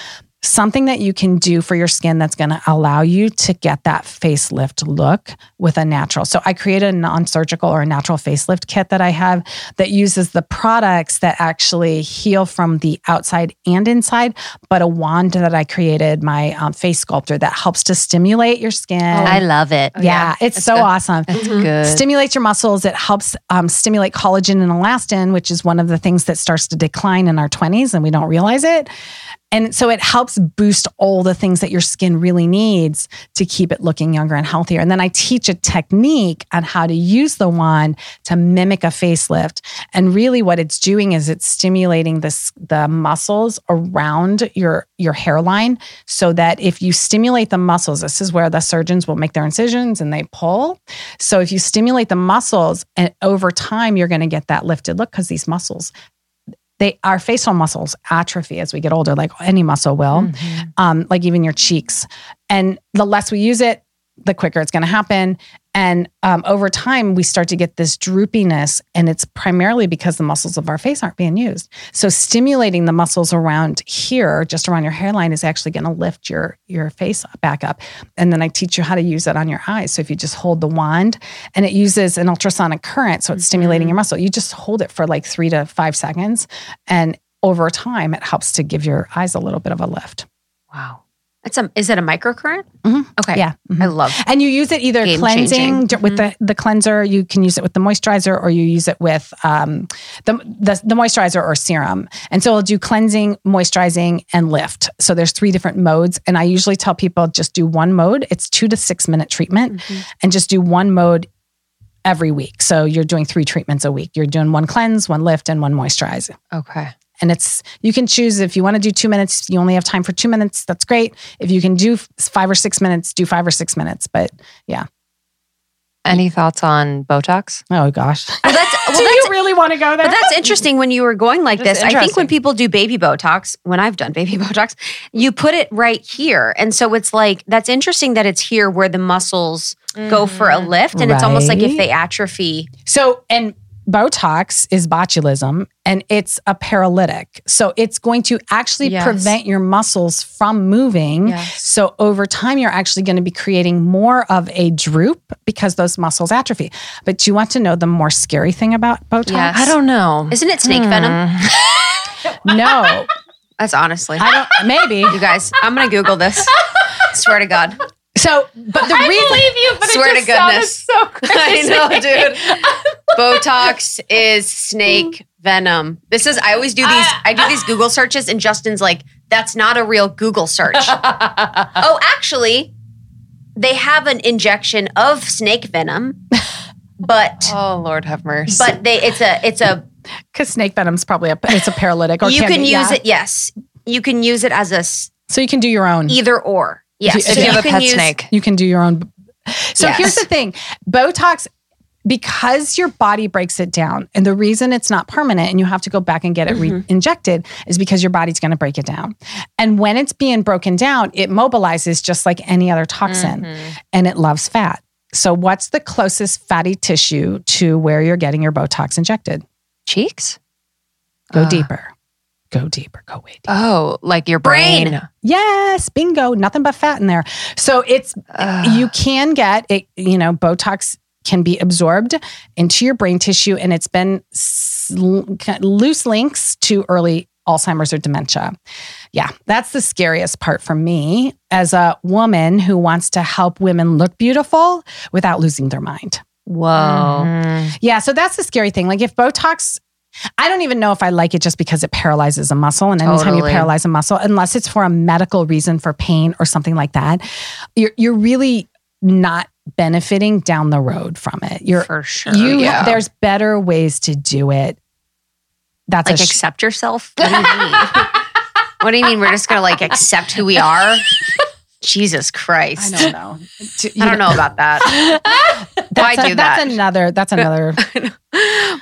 Something that you can do for your skin that's going to allow you to get that facelift look with a natural. So I created a non-surgical or a natural facelift kit that I have that uses the products that actually heal from the outside and inside, but a wand that I created, my um, face sculptor that helps to stimulate your skin. Oh, I love it. yeah, yeah, it's so good. awesome. That's good. Stimulates your muscles. It helps um, stimulate collagen and elastin, which is one of the things that starts to decline in our 20s and we don't realize it. And so it helps boost all the things that your skin really needs to keep it looking younger and healthier. And then I teach a technique on how to use the wand to mimic a facelift. And really what it's doing is it's stimulating the muscles around your your hairline so that if you stimulate the muscles, this is where the surgeons will make their incisions and they pull. So if you stimulate the muscles and over time you're going to get that lifted look because these muscles they our facial muscles atrophy as we get older, like any muscle will, mm-hmm. um, like even your cheeks. And the less we use it, the quicker it's going to happen. And um, over time, we start to get this droopiness, and it's primarily because the muscles of our face aren't being used. So, stimulating the muscles around here, just around your hairline, is actually going to lift your your face back up. And then I teach you how to use it on your eyes. So, if you just hold the wand, and it uses an ultrasonic current, so it's mm-hmm. stimulating your muscle. You just hold it for like three to five seconds, and over time, it helps to give your eyes a little bit of a lift. Wow. It's a is it a microcurrent? Mm-hmm. Okay. Yeah. Mm-hmm. I love And you use it either cleansing with mm-hmm. the, the cleanser, you can use it with the moisturizer, or you use it with um, the, the, the moisturizer or serum. And so it'll do cleansing, moisturizing, and lift. So there's three different modes. And I usually tell people just do one mode. It's two to six minute treatment, mm-hmm. and just do one mode every week. So you're doing three treatments a week. You're doing one cleanse, one lift, and one moisturize. Okay. And it's, you can choose if you want to do two minutes, you only have time for two minutes. That's great. If you can do five or six minutes, do five or six minutes. But yeah. Any thoughts on Botox? Oh gosh. Well, that's, well, do you really want to go there? But that's interesting when you were going like this. I think when people do baby Botox, when I've done baby Botox, you put it right here. And so it's like, that's interesting that it's here where the muscles mm-hmm. go for a lift. And right. it's almost like if they atrophy. So, and Botox is botulism and it's a paralytic. So it's going to actually yes. prevent your muscles from moving. Yes. So over time, you're actually going to be creating more of a droop because those muscles atrophy. But do you want to know the more scary thing about Botox? Yes. I don't know. Isn't it snake hmm. venom? no. That's honestly. I don't, maybe. You guys, I'm going to Google this. Swear to God. So, but the I reason, believe you, but swear it to goodness, so I know, dude. Botox is snake venom. This is. I always do these. Uh, I do these Google searches, and Justin's like, "That's not a real Google search." oh, actually, they have an injection of snake venom, but oh Lord have mercy. But they, it's a, it's a because snake venom's probably a, it's a paralytic. Or you can, can use yeah. it. Yes, you can use it as a. So you can do your own either or. Yes. If you, if you have a pet use, snake, you can do your own. So yes. here's the thing Botox, because your body breaks it down, and the reason it's not permanent and you have to go back and get it mm-hmm. re injected is because your body's going to break it down. And when it's being broken down, it mobilizes just like any other toxin mm-hmm. and it loves fat. So, what's the closest fatty tissue to where you're getting your Botox injected? Cheeks? Go uh. deeper go deeper, go way deeper. Oh, like your brain. brain. Yes, bingo. Nothing but fat in there. So it's you can get it, you know, Botox can be absorbed into your brain tissue and it's been loose links to early Alzheimer's or dementia. Yeah, that's the scariest part for me as a woman who wants to help women look beautiful without losing their mind. Whoa. Mm-hmm. Yeah, so that's the scary thing. Like if Botox I don't even know if I like it just because it paralyzes a muscle. And anytime totally. you paralyze a muscle, unless it's for a medical reason for pain or something like that, you're, you're really not benefiting down the road from it. You're for sure. You yeah. there's better ways to do it. That's like sh- accept yourself. What do you mean? what do you mean? We're just gonna like accept who we are? Jesus Christ. I don't know. I don't know about that. Why a, do that? That's another. That's another.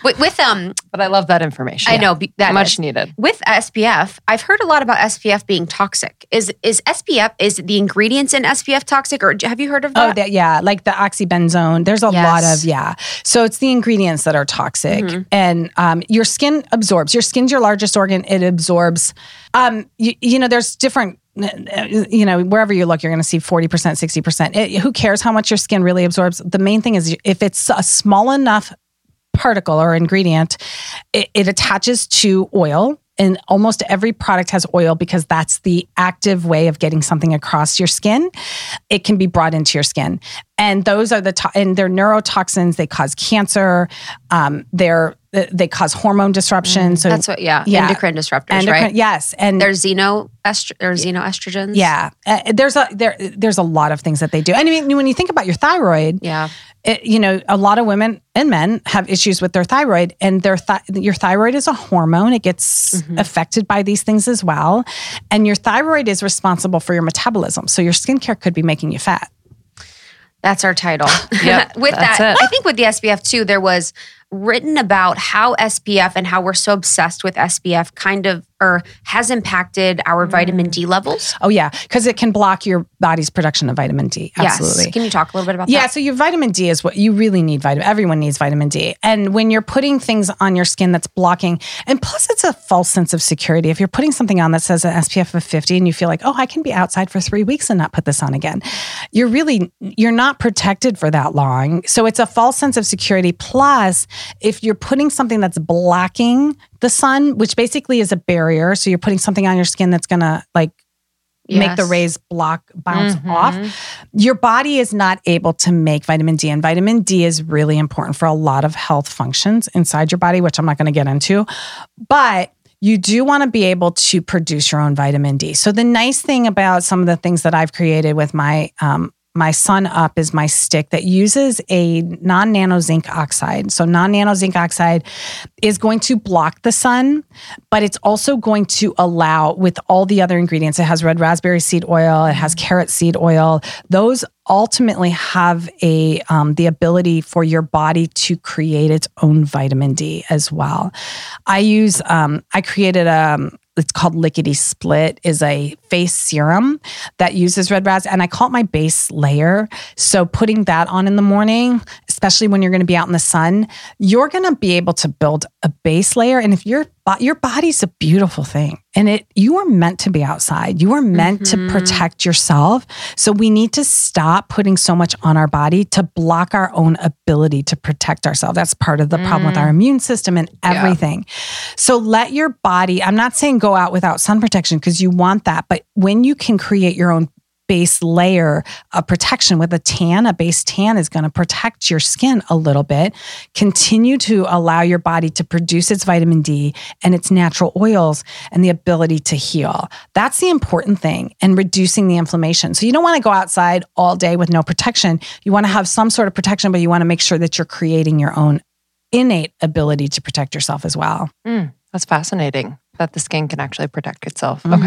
with, with, um, but I love that information. I know that much is. needed. With SPF, I've heard a lot about SPF being toxic. Is is SPF is the ingredients in SPF toxic, or have you heard of that? Oh, that, yeah, like the oxybenzone. There's a yes. lot of yeah. So it's the ingredients that are toxic, mm-hmm. and um, your skin absorbs. Your skin's your largest organ. It absorbs. Um, you, you know, there's different you know, wherever you look, you're going to see 40%, 60%. It, who cares how much your skin really absorbs? The main thing is if it's a small enough particle or ingredient, it, it attaches to oil and almost every product has oil because that's the active way of getting something across your skin. It can be brought into your skin, and those are the to- and they're neurotoxins. They cause cancer. Um, they're they cause hormone disruption. Mm, so that's what, yeah, yeah. endocrine disruptors, endocrine, right? Yes, and there's xeno or xenoestrogens. Yeah, uh, there's a there there's a lot of things that they do. And I mean, when you think about your thyroid, yeah, it, you know, a lot of women and men have issues with their thyroid, and their th- your thyroid is a hormone. It gets mm-hmm. affected by these things as well, and your thyroid is responsible for your metabolism. So your skincare could be making you fat. That's our title. Yep, with that, it. I think with the SPF too, there was written about how SPF and how we're so obsessed with SPF kind of or has impacted our mm. vitamin D levels. Oh yeah, because it can block your body's production of vitamin D. Absolutely. Yes. Can you talk a little bit about yeah, that? Yeah, so your vitamin D is what you really need vitamin everyone needs vitamin D. And when you're putting things on your skin that's blocking and plus it's a false sense of security. If you're putting something on that says an SPF of 50 and you feel like, "Oh, I can be outside for 3 weeks and not put this on again." You're really you're not protected for that long. So it's a false sense of security plus if you're putting something that's blocking the sun, which basically is a barrier, so you're putting something on your skin that's going to like yes. make the rays block bounce mm-hmm. off. Your body is not able to make vitamin D, and vitamin D is really important for a lot of health functions inside your body, which I'm not going to get into. But you do want to be able to produce your own vitamin D. So the nice thing about some of the things that I've created with my um, my sun up is my stick that uses a non-nano zinc oxide. So non-nano zinc oxide is going to block the sun but it's also going to allow with all the other ingredients. It has red raspberry seed oil it has carrot seed oil. Those ultimately have a um, the ability for your body to create its own vitamin d as well. I use um, i created a um, it's called Lickety Split is a face serum that uses red ras and I call it my base layer. So putting that on in the morning, especially when you're going to be out in the sun, you're going to be able to build a base layer and if your your body's a beautiful thing and it you are meant to be outside. You are meant mm-hmm. to protect yourself. So we need to stop putting so much on our body to block our own ability to protect ourselves. That's part of the mm. problem with our mm. immune system and everything. Yeah. So let your body, I'm not saying go out without sun protection because you want that, but when you can create your own base layer of protection with a tan. A base tan is going to protect your skin a little bit, continue to allow your body to produce its vitamin D and its natural oils and the ability to heal. That's the important thing and reducing the inflammation. So you don't want to go outside all day with no protection. You want to have some sort of protection, but you want to make sure that you're creating your own innate ability to protect yourself as well. Mm, that's fascinating that the skin can actually protect itself. Mm-hmm. Okay.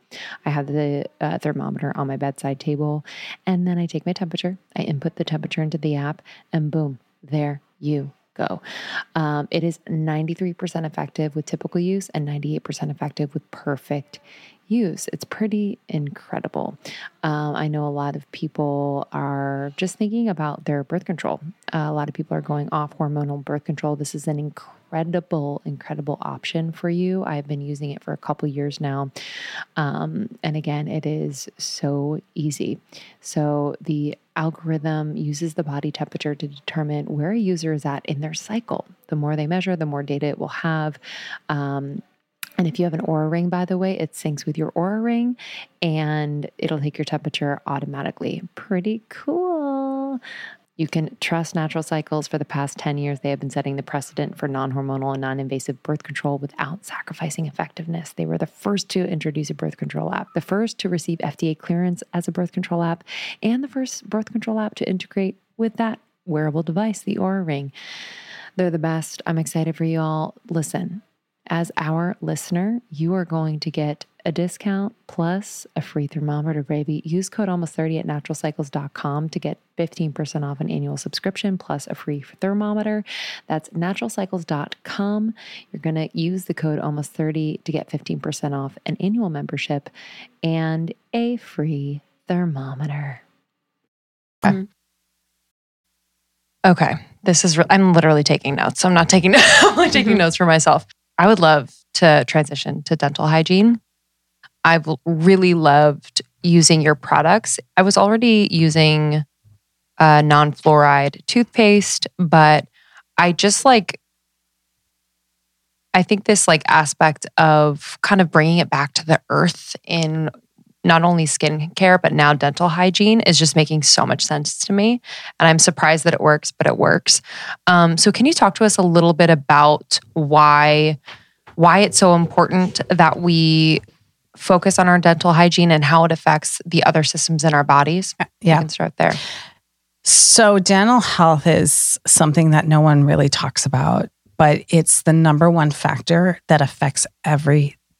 I have the uh, thermometer on my bedside table, and then I take my temperature. I input the temperature into the app, and boom, there you go. Um, it is 93% effective with typical use and 98% effective with perfect use. It's pretty incredible. Um, I know a lot of people are just thinking about their birth control. Uh, a lot of people are going off hormonal birth control. This is an incredible incredible, incredible option for you. I've been using it for a couple years now. Um, and again, it is so easy. So the algorithm uses the body temperature to determine where a user is at in their cycle. The more they measure, the more data it will have. Um, and if you have an Oura ring, by the way, it syncs with your Oura ring and it'll take your temperature automatically. Pretty cool. You can trust natural cycles. For the past 10 years, they have been setting the precedent for non hormonal and non invasive birth control without sacrificing effectiveness. They were the first to introduce a birth control app, the first to receive FDA clearance as a birth control app, and the first birth control app to integrate with that wearable device, the Oura Ring. They're the best. I'm excited for you all. Listen, as our listener, you are going to get a discount plus a free thermometer, baby. Use code almost 30 at naturalcycles.com to get 15% off an annual subscription plus a free thermometer. That's naturalcycles.com. You're going to use the code almost 30 to get 15% off an annual membership and a free thermometer. Mm-hmm. Okay. This is, re- I'm literally taking notes. So I'm not taking, notes, I'm taking mm-hmm. notes for myself. I would love to transition to dental hygiene. I've really loved using your products. I was already using a non fluoride toothpaste, but I just like, I think this like aspect of kind of bringing it back to the earth in not only skincare, but now dental hygiene is just making so much sense to me. And I'm surprised that it works, but it works. Um, so, can you talk to us a little bit about why? Why it's so important that we focus on our dental hygiene and how it affects the other systems in our bodies? Yeah. We can start there. So, dental health is something that no one really talks about, but it's the number one factor that affects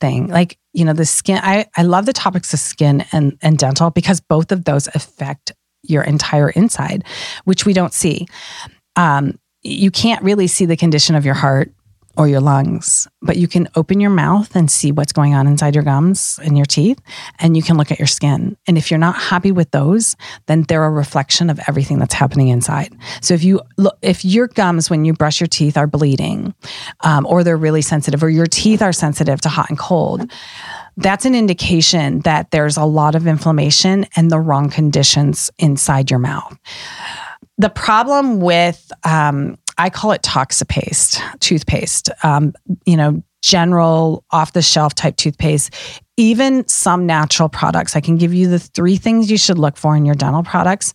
everything. Like, you know, the skin, I, I love the topics of skin and, and dental because both of those affect your entire inside, which we don't see. Um, you can't really see the condition of your heart or your lungs, but you can open your mouth and see what's going on inside your gums and your teeth, and you can look at your skin. And if you're not happy with those, then they're a reflection of everything that's happening inside. So if you look, if your gums when you brush your teeth are bleeding, um, or they're really sensitive, or your teeth are sensitive to hot and cold, that's an indication that there's a lot of inflammation and the wrong conditions inside your mouth. The problem with um, I call it Toxipaste toothpaste. Um, you know, general off the shelf type toothpaste, even some natural products. I can give you the three things you should look for in your dental products.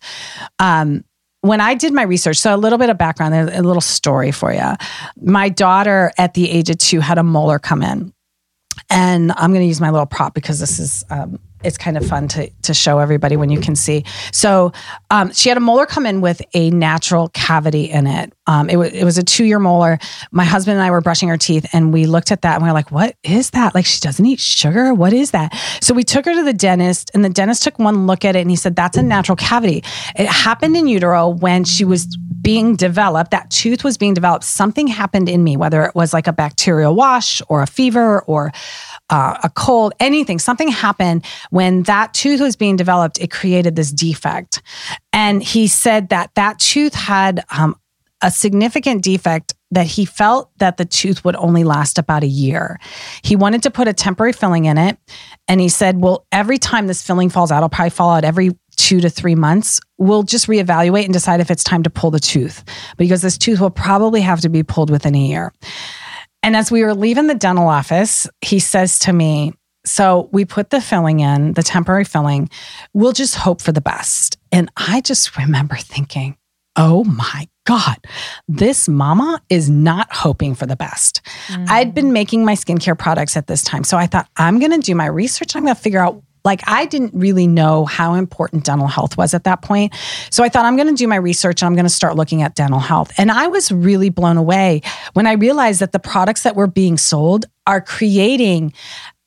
Um, when I did my research, so a little bit of background, a little story for you. My daughter at the age of two had a molar come in. And I'm going to use my little prop because this is um, it's kind of fun to to show everybody when you can see. So um, she had a molar come in with a natural cavity in it. Um, it was it was a two year molar. My husband and I were brushing our teeth, and we looked at that and we were like, "What is that? Like she doesn't eat sugar. What is that?" So we took her to the dentist, and the dentist took one look at it, and he said, "That's a natural cavity. It happened in utero when she was being developed. That tooth was being developed. Something happened in me, whether it was like a bacterial wash or a fever or." Uh, a cold, anything, something happened when that tooth was being developed, it created this defect. And he said that that tooth had um, a significant defect that he felt that the tooth would only last about a year. He wanted to put a temporary filling in it. And he said, Well, every time this filling falls out, it'll probably fall out every two to three months. We'll just reevaluate and decide if it's time to pull the tooth because this tooth will probably have to be pulled within a year. And as we were leaving the dental office, he says to me, So we put the filling in, the temporary filling. We'll just hope for the best. And I just remember thinking, Oh my God, this mama is not hoping for the best. Mm. I'd been making my skincare products at this time. So I thought, I'm going to do my research. I'm going to figure out like I didn't really know how important dental health was at that point. So I thought I'm going to do my research and I'm going to start looking at dental health. And I was really blown away when I realized that the products that were being sold are creating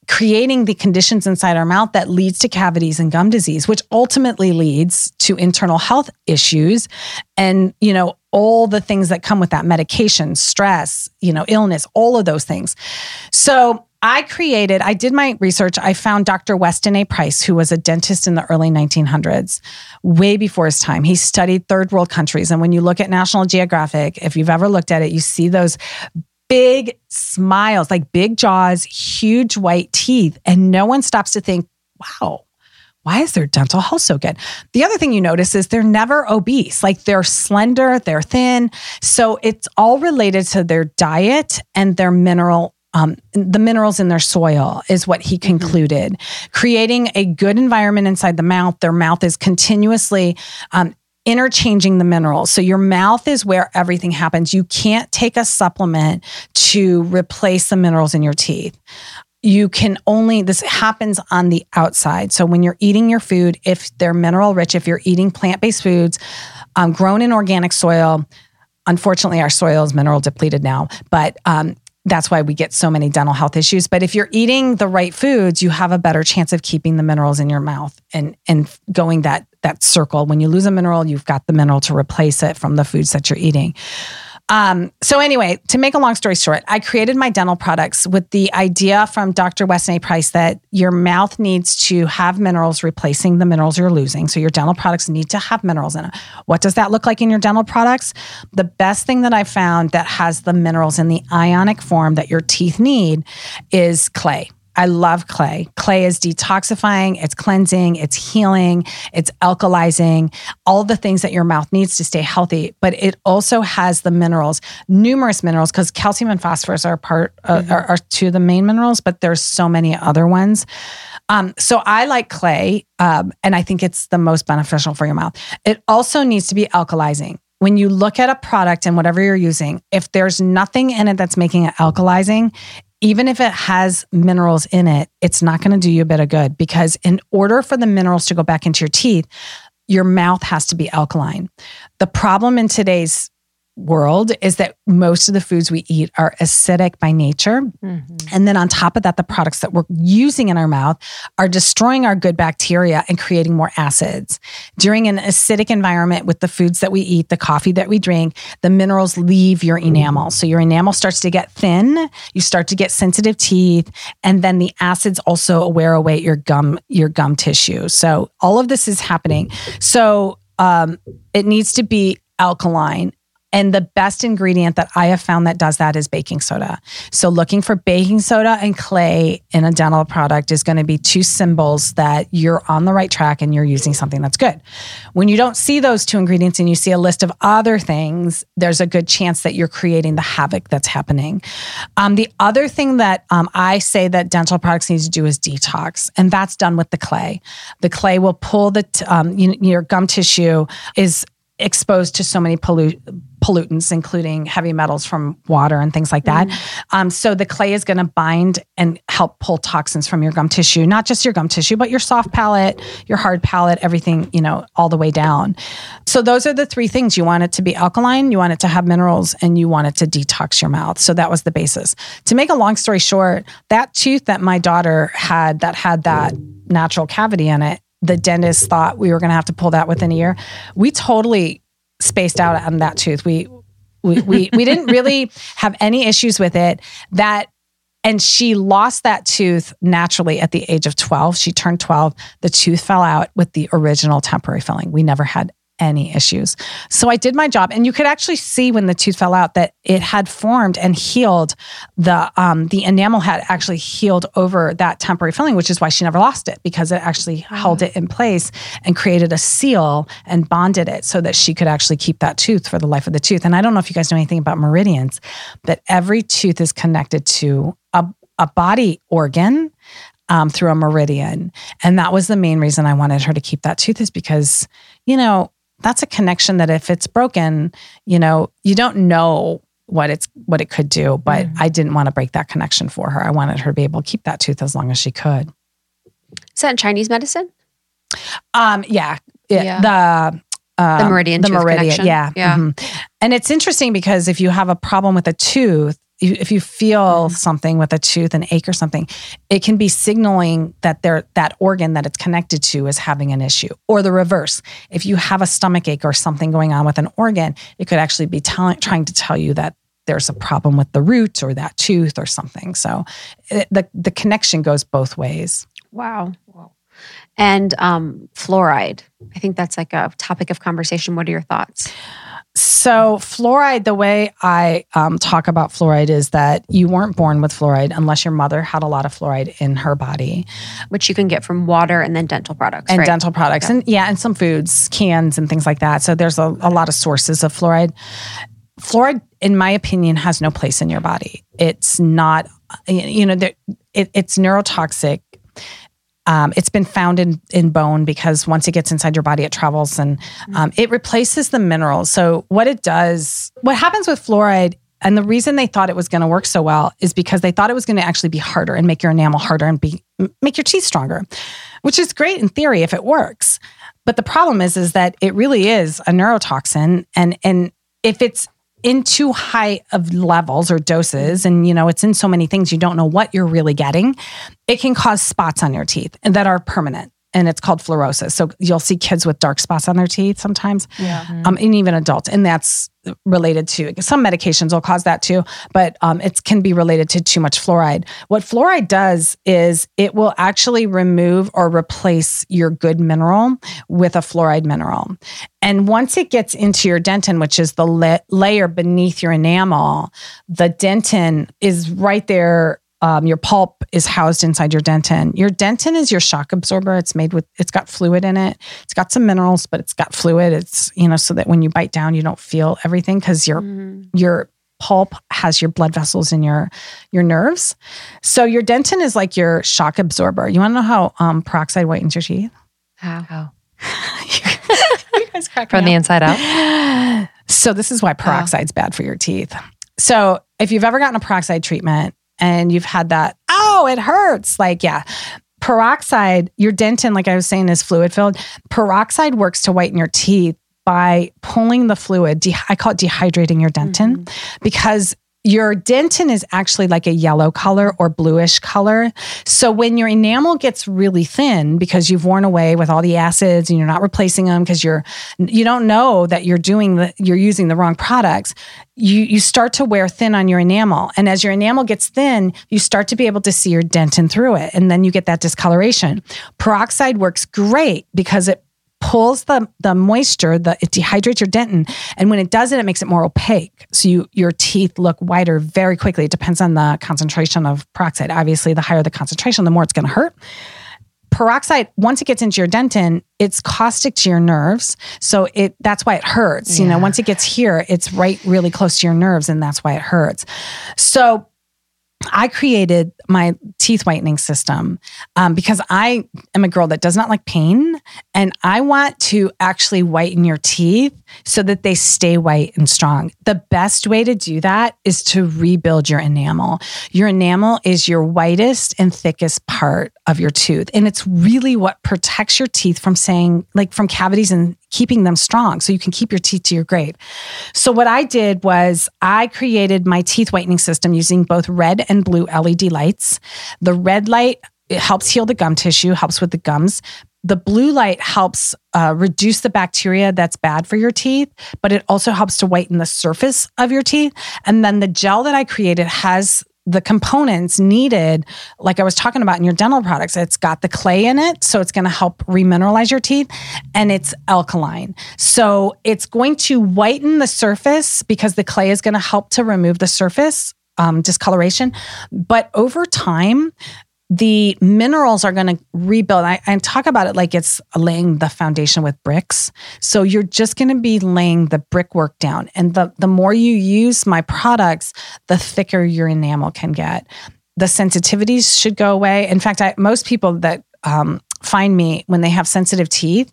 creating the conditions inside our mouth that leads to cavities and gum disease which ultimately leads to internal health issues and you know all the things that come with that medication stress you know illness all of those things so I created, I did my research. I found Dr. Weston A. Price, who was a dentist in the early 1900s, way before his time. He studied third world countries. And when you look at National Geographic, if you've ever looked at it, you see those big smiles, like big jaws, huge white teeth. And no one stops to think, wow, why is their dental health so good? The other thing you notice is they're never obese. Like they're slender, they're thin. So it's all related to their diet and their mineral um, the minerals in their soil is what he mm-hmm. concluded. Mm-hmm. Creating a good environment inside the mouth, their mouth is continuously um, interchanging the minerals. So your mouth is where everything happens. You can't take a supplement to replace the minerals in your teeth. You can only, this happens on the outside. So when you're eating your food, if they're mineral rich, if you're eating plant based foods um, grown in organic soil, unfortunately, our soil is mineral depleted now, but um, that's why we get so many dental health issues. But if you're eating the right foods, you have a better chance of keeping the minerals in your mouth and and going that that circle. When you lose a mineral, you've got the mineral to replace it from the foods that you're eating. Um, so anyway, to make a long story short, I created my dental products with the idea from Dr. Weston A. Price that your mouth needs to have minerals replacing the minerals you're losing. So your dental products need to have minerals in it. What does that look like in your dental products? The best thing that I found that has the minerals in the ionic form that your teeth need is clay. I love clay. Clay is detoxifying, it's cleansing, it's healing, it's alkalizing, all the things that your mouth needs to stay healthy. But it also has the minerals, numerous minerals, because calcium and phosphorus are part uh, mm-hmm. are, are, two of the main minerals, but there's so many other ones. Um, so I like clay, um, and I think it's the most beneficial for your mouth. It also needs to be alkalizing when you look at a product and whatever you're using, if there's nothing in it that's making it alkalizing, even if it has minerals in it, it's not going to do you a bit of good because in order for the minerals to go back into your teeth, your mouth has to be alkaline. The problem in today's world is that most of the foods we eat are acidic by nature. Mm-hmm. And then on top of that, the products that we're using in our mouth are destroying our good bacteria and creating more acids. During an acidic environment with the foods that we eat, the coffee that we drink, the minerals leave your enamel. So your enamel starts to get thin, you start to get sensitive teeth, and then the acids also wear away your gum your gum tissue. So all of this is happening. So um, it needs to be alkaline and the best ingredient that I have found that does that is baking soda. So, looking for baking soda and clay in a dental product is going to be two symbols that you're on the right track and you're using something that's good. When you don't see those two ingredients and you see a list of other things, there's a good chance that you're creating the havoc that's happening. Um, the other thing that um, I say that dental products need to do is detox, and that's done with the clay. The clay will pull the t- um, you, your gum tissue is exposed to so many pollutants, including heavy metals from water and things like that. Mm. Um, so the clay is going to bind and help pull toxins from your gum tissue, not just your gum tissue, but your soft palate, your hard palate, everything, you know, all the way down. So those are the three things. You want it to be alkaline, you want it to have minerals, and you want it to detox your mouth. So that was the basis. To make a long story short, that tooth that my daughter had that had that natural cavity in it, the dentist thought we were going to have to pull that within a year. We totally spaced out on that tooth. We we we, we didn't really have any issues with it. That and she lost that tooth naturally at the age of 12. She turned 12. The tooth fell out with the original temporary filling. We never had any issues. So I did my job, and you could actually see when the tooth fell out that it had formed and healed. The um, the enamel had actually healed over that temporary filling, which is why she never lost it because it actually oh. held it in place and created a seal and bonded it so that she could actually keep that tooth for the life of the tooth. And I don't know if you guys know anything about meridians, but every tooth is connected to a, a body organ um, through a meridian. And that was the main reason I wanted her to keep that tooth, is because, you know, that's a connection that if it's broken, you know, you don't know what it's what it could do. But mm. I didn't want to break that connection for her. I wanted her to be able to keep that tooth as long as she could. Is that in Chinese medicine? Um, yeah, yeah. The um, the meridian, the meridian, connection. yeah, yeah. Mm-hmm. And it's interesting because if you have a problem with a tooth, if you feel mm-hmm. something with a tooth, an ache or something, it can be signaling that there that organ that it's connected to is having an issue. Or the reverse. If you have a stomach ache or something going on with an organ, it could actually be telling, trying to tell you that there's a problem with the root or that tooth or something. So it, the the connection goes both ways. Wow. wow. And um, fluoride. I think that's like a topic of conversation. What are your thoughts? So, fluoride, the way I um, talk about fluoride is that you weren't born with fluoride unless your mother had a lot of fluoride in her body, which you can get from water and then dental products. And right? dental products. Yeah. And yeah, and some foods, cans, and things like that. So, there's a, a lot of sources of fluoride. Fluoride, in my opinion, has no place in your body. It's not, you know, it, it's neurotoxic um, it's been found in, in bone because once it gets inside your body, it travels and mm. um, it replaces the minerals. So, what it does, what happens with fluoride, and the reason they thought it was going to work so well is because they thought it was going to actually be harder and make your enamel harder and be make your teeth stronger, which is great in theory if it works. But the problem is, is that it really is a neurotoxin, and and if it's in too high of levels or doses and you know it's in so many things you don't know what you're really getting it can cause spots on your teeth and that are permanent and it's called fluorosis. So you'll see kids with dark spots on their teeth sometimes, yeah. um, and even adults, and that's related to some medications will cause that too, but um, it can be related to too much fluoride. What fluoride does is it will actually remove or replace your good mineral with a fluoride mineral, and once it gets into your dentin, which is the la- layer beneath your enamel, the dentin is right there um, your pulp is housed inside your dentin. Your dentin is your shock absorber. It's made with, it's got fluid in it. It's got some minerals, but it's got fluid. It's, you know, so that when you bite down, you don't feel everything because your, mm. your pulp has your blood vessels in your, your nerves. So your dentin is like your shock absorber. You want to know how um, peroxide whitens your teeth? How? How? you guys crack From the inside out? So this is why peroxide's bad for your teeth. So if you've ever gotten a peroxide treatment, and you've had that, oh, it hurts. Like, yeah. Peroxide, your dentin, like I was saying, is fluid filled. Peroxide works to whiten your teeth by pulling the fluid. De- I call it dehydrating your dentin mm-hmm. because your dentin is actually like a yellow color or bluish color. So when your enamel gets really thin because you've worn away with all the acids and you're not replacing them because you're you don't know that you're doing the you're using the wrong products, you you start to wear thin on your enamel. And as your enamel gets thin, you start to be able to see your dentin through it and then you get that discoloration. Peroxide works great because it pulls the the moisture, the it dehydrates your dentin, and when it does it, it makes it more opaque. So you your teeth look whiter very quickly. It depends on the concentration of peroxide. Obviously, the higher the concentration, the more it's going to hurt. Peroxide, once it gets into your dentin, it's caustic to your nerves. So it that's why it hurts. Yeah. You know, once it gets here, it's right really close to your nerves, and that's why it hurts. So I created my teeth whitening system um, because I am a girl that does not like pain. And I want to actually whiten your teeth so that they stay white and strong. The best way to do that is to rebuild your enamel. Your enamel is your whitest and thickest part of your tooth. And it's really what protects your teeth from saying, like, from cavities and keeping them strong so you can keep your teeth to your grade. So, what I did was I created my teeth whitening system using both red and blue LED lights. The red light helps heal the gum tissue, helps with the gums. The blue light helps uh, reduce the bacteria that's bad for your teeth, but it also helps to whiten the surface of your teeth. And then the gel that I created has the components needed, like I was talking about in your dental products, it's got the clay in it. So it's going to help remineralize your teeth and it's alkaline. So it's going to whiten the surface because the clay is going to help to remove the surface um, discoloration. But over time, the minerals are going to rebuild. I, I, talk about it like it's laying the foundation with bricks. So you're just going to be laying the brickwork down. And the, the more you use my products, the thicker your enamel can get. The sensitivities should go away. In fact, I, most people that um, find me when they have sensitive teeth,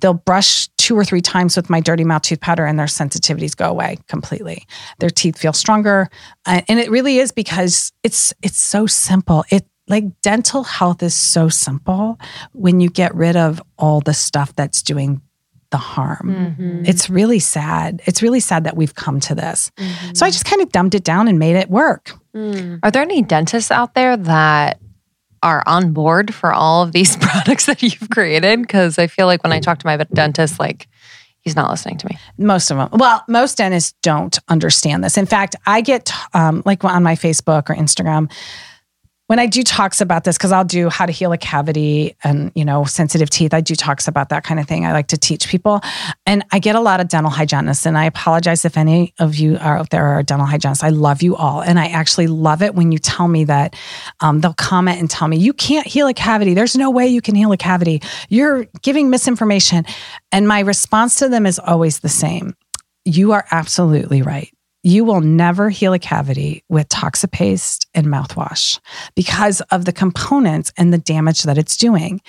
they'll brush two or three times with my dirty mouth tooth powder and their sensitivities go away completely. Their teeth feel stronger. Uh, and it really is because it's it's so simple. It like dental health is so simple when you get rid of all the stuff that's doing the harm. Mm-hmm. It's really sad. It's really sad that we've come to this. Mm-hmm. So I just kind of dumbed it down and made it work. Mm. Are there any dentists out there that are on board for all of these products that you've created? Because I feel like when I talk to my dentist, like he's not listening to me. Most of them. Well, most dentists don't understand this. In fact, I get um, like on my Facebook or Instagram, when I do talks about this, because I'll do how to heal a cavity and, you know, sensitive teeth, I do talks about that kind of thing. I like to teach people. And I get a lot of dental hygienists. And I apologize if any of you are out there are dental hygienists. I love you all. And I actually love it when you tell me that um, they'll comment and tell me, you can't heal a cavity. There's no way you can heal a cavity. You're giving misinformation. And my response to them is always the same. You are absolutely right you will never heal a cavity with Toxapaste and mouthwash because of the components and the damage that it's doing.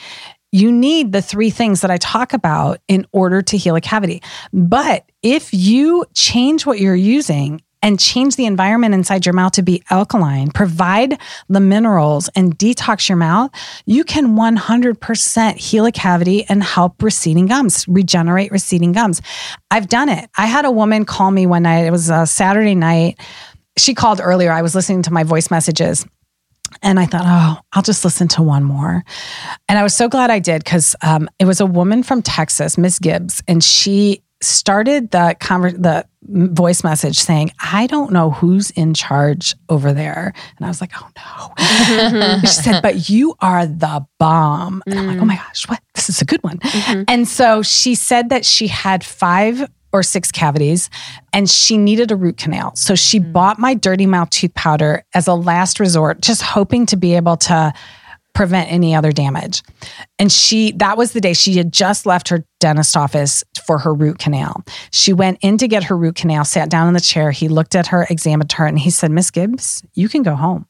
You need the three things that I talk about in order to heal a cavity. But if you change what you're using and change the environment inside your mouth to be alkaline, provide the minerals and detox your mouth, you can 100% heal a cavity and help receding gums, regenerate receding gums. I've done it. I had a woman call me one night. It was a Saturday night. She called earlier. I was listening to my voice messages. And I thought, oh, I'll just listen to one more. And I was so glad I did because um, it was a woman from Texas, Miss Gibbs, and she started the conver- the voice message saying, "I don't know who's in charge over there," and I was like, "Oh no." Mm-hmm. she said, "But you are the bomb." And I'm like, "Oh mm. my gosh, what? This is a good one." Mm-hmm. And so she said that she had five or six cavities and she needed a root canal. So she mm. bought my dirty mouth tooth powder as a last resort, just hoping to be able to prevent any other damage. And she, that was the day she had just left her dentist office for her root canal. She went in to get her root canal, sat down in the chair. He looked at her, examined her, and he said, Miss Gibbs, you can go home.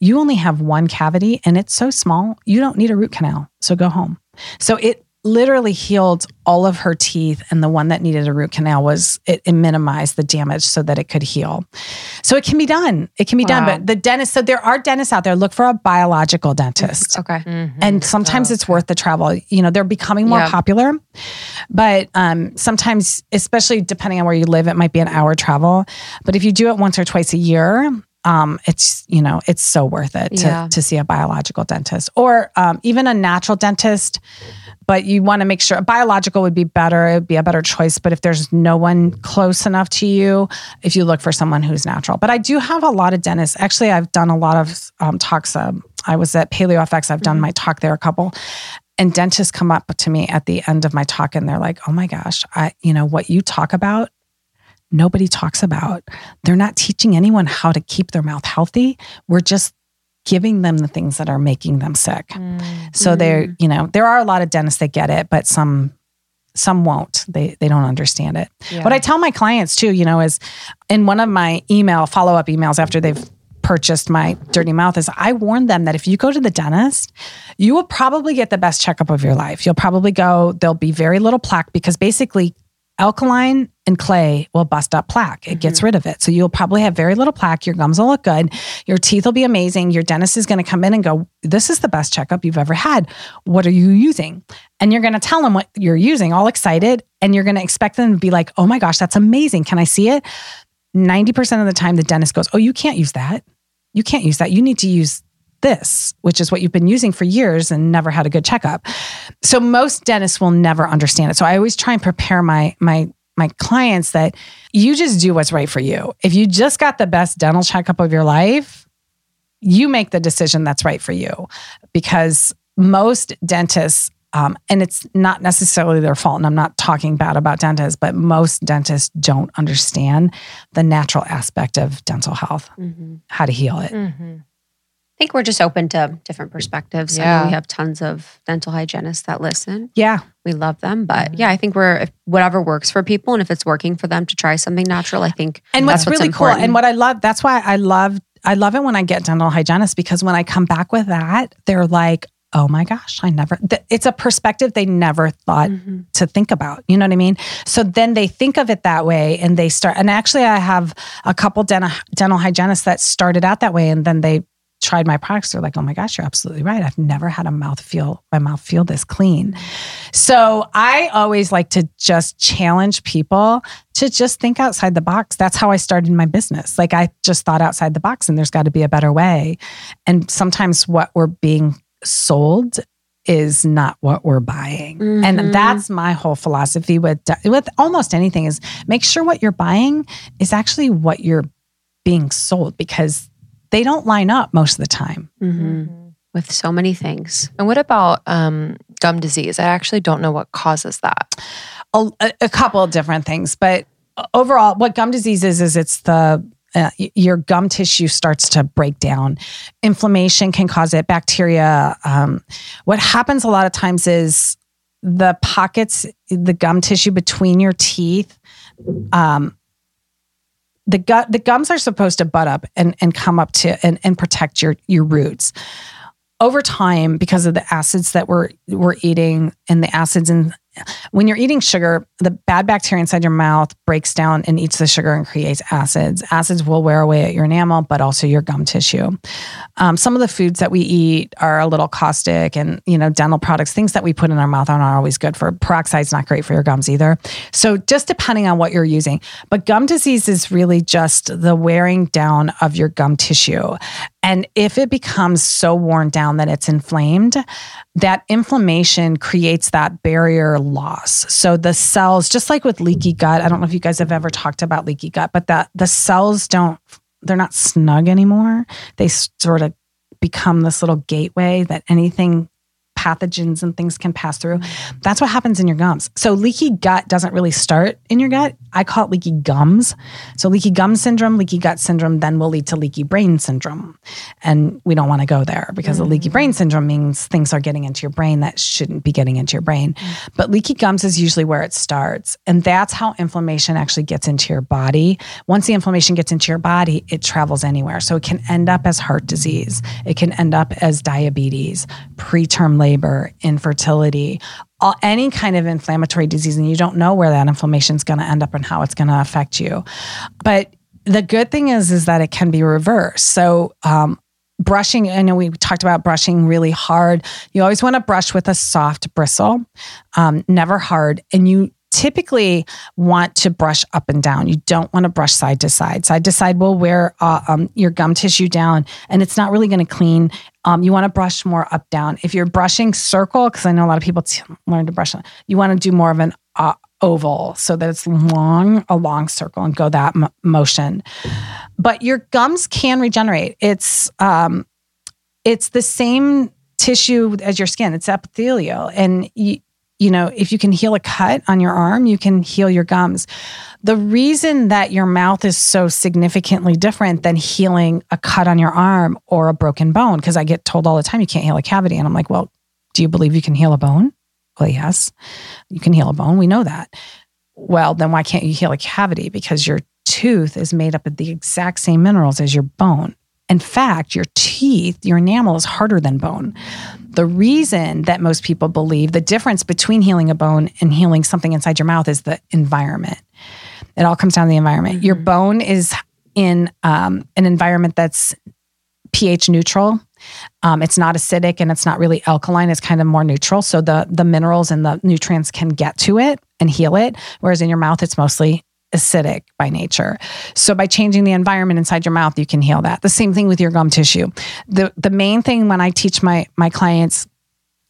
You only have one cavity and it's so small, you don't need a root canal. So go home. So it literally healed all of her teeth and the one that needed a root canal was it, it minimized the damage so that it could heal. So it can be done. It can be done but the dentist so there are dentists out there. Look for a biological dentist. Okay. and sometimes it's worth the travel. You know they're becoming more Yeah. popular but um, sometimes especially depending on where you live it might be an hour travel. But if you do it once or twice a year um, it's you know it's so worth it to, Yeah. to see a biological dentist or um, even a natural dentist. But you want to make sure a biological would be better it would be a better choice. But if there's no one close enough to you if you look for someone who's natural. But i do have a lot of dentists. Actually i've done a lot of um, talks um, i was at paleofx i've done my talk there a couple. And dentists come up to me at the end of my talk and they're like oh my gosh i you know what you talk about nobody talks about they're not teaching anyone how to keep their mouth healthy we're just giving them the things that are making them sick mm. so there, mm. you know, there are a lot of dentists that get it, but some some won't. They they don't understand it. What I tell my clients too, you know, is in one of my email follow-up emails after they've purchased my dirty mouth is I warn them that if you go to the dentist, you will probably get the best checkup of your life. You'll probably go, there'll be very little plaque because basically alkaline and clay will bust up plaque. It gets mm-hmm. rid of it. So you'll probably have very little plaque. Your gums will look good. Your teeth will be amazing. Your dentist is going to come in and go, This is the best checkup you've ever had. What are you using? And you're going to tell them what you're using, all excited. And you're going to expect them to be like, Oh my gosh, that's amazing. Can I see it? 90% of the time, the dentist goes, Oh, you can't use that. You can't use that. You need to use this, which is what you've been using for years and never had a good checkup. So most dentists will never understand it. So I always try and prepare my my my clients that you just do what's right for you. If you just got the best dental checkup of your life, you make the decision that's right for you because most dentists um, and it's not necessarily their fault and i'm not talking bad about dentists but most dentists don't understand the natural aspect of dental health how to heal it I think we're just open to different perspectives. I Yeah. we have tons of dental hygienists that listen. yeah We love them, but yeah, I think we're if whatever works for people, and if it's working for them to try something natural, I think. And that's what's really cool, and what I love, that's why I love, I love it when I get dental hygienists because when I come back with that, they're like, oh my gosh, I never, th- it's a perspective they never thought Mm-hmm. to think about. You know what I mean? So then they think of it that way and they start, and actually I have a couple dental, dental hygienists that started out that way and then they tried my products. They're like, oh my gosh, you're absolutely right. I've never had a mouth feel, my mouth feel this clean. So I always like to just challenge people to just think outside the box. That's how I started my business. Like I just thought outside the box and there's got to be a better way. And sometimes what we're being sold is not what we're buying. Mhm. And that's my whole philosophy with with almost anything is make sure what you're buying is actually what you're being sold because they don't line up most of the time. Mhm. with so many things. And what about um, gum disease? I actually don't know what causes that. a, a- a couple of different things, but overall, what gum disease is is it's the uh, your gum tissue starts to break down. Inflammation can cause it. Bacteria. Um, what happens a lot of times is the pockets, the gum tissue between your teeth. Um, the gut, the gums are supposed to butt up and, and come up to and, and protect your your roots. Over time because of the acids that we're we're eating and the acids in when you're eating sugar, the bad bacteria inside your mouth breaks down and eats the sugar and creates acids. Acids will wear away at your enamel, but also your gum tissue. Um, some of the foods that we eat are a little caustic, and you know, dental products, things that we put in our mouth are not always good for. Peroxide's not great for your gums either. So just depending on what you're using, but gum disease is really just the wearing down of your gum tissue. And if it becomes so worn down that it's inflamed, that inflammation creates that barrier loss. So the cells, just like with leaky gut, I don't know if you guys have ever talked about leaky gut, but that the cells don't, they're not snug anymore. They sort of become this little gateway that anything pathogens and things can pass through. That's what happens in your gums. So leaky gut doesn't really start in your gut. I call it leaky gums. So leaky gum syndrome, leaky gut syndrome then will lead to leaky brain syndrome. And we don't want to go there because mm. the leaky brain syndrome means things are getting into your brain that shouldn't be getting into your brain. Mm. But leaky gums is usually where it starts. And that's how inflammation actually gets into your body. Once the inflammation gets into your body, it travels anywhere. So it can end up as heart disease. It can end up as diabetes, preterm labor, infertility, all, any kind of inflammatory disease, and you don't know where that inflammation is going to end up and how it's going to affect you. But the good thing is, is that it can be reversed. So, um, brushing, I know we talked about brushing really hard. You always want to brush with a soft bristle, um, never hard. And you typically want to brush up and down. You don't want to brush side to side. Side to side will wear uh, um, your gum tissue down and it's not really going to clean. Um, you want to brush more up down. If you're brushing circle, because I know a lot of people t- learn to brush, you want to do more of an uh, oval so that it's long, a long circle and go that m- motion. But your gums can regenerate. It's um, it's the same tissue as your skin. It's epithelial, and you, you know, if you can heal a cut on your arm, you can heal your gums. The reason that your mouth is so significantly different than healing a cut on your arm or a broken bone, because I get told all the time you can't heal a cavity. And I'm like, well, do you believe you can heal a bone? Well, yes, you can heal a bone. We know that. Well, then why can't you heal a cavity? Because your tooth is made up of the exact same minerals as your bone. In fact, your teeth, your enamel is harder than bone. The reason that most people believe the difference between healing a bone and healing something inside your mouth is the environment. It all comes down to the environment. Mm-hmm. Your bone is in um, an environment that's pH neutral. Um, it's not acidic and it's not really alkaline. It's kind of more neutral. So the the minerals and the nutrients can get to it and heal it. Whereas in your mouth, it's mostly acidic by nature. So by changing the environment inside your mouth, you can heal that. The same thing with your gum tissue. The the main thing when I teach my my clients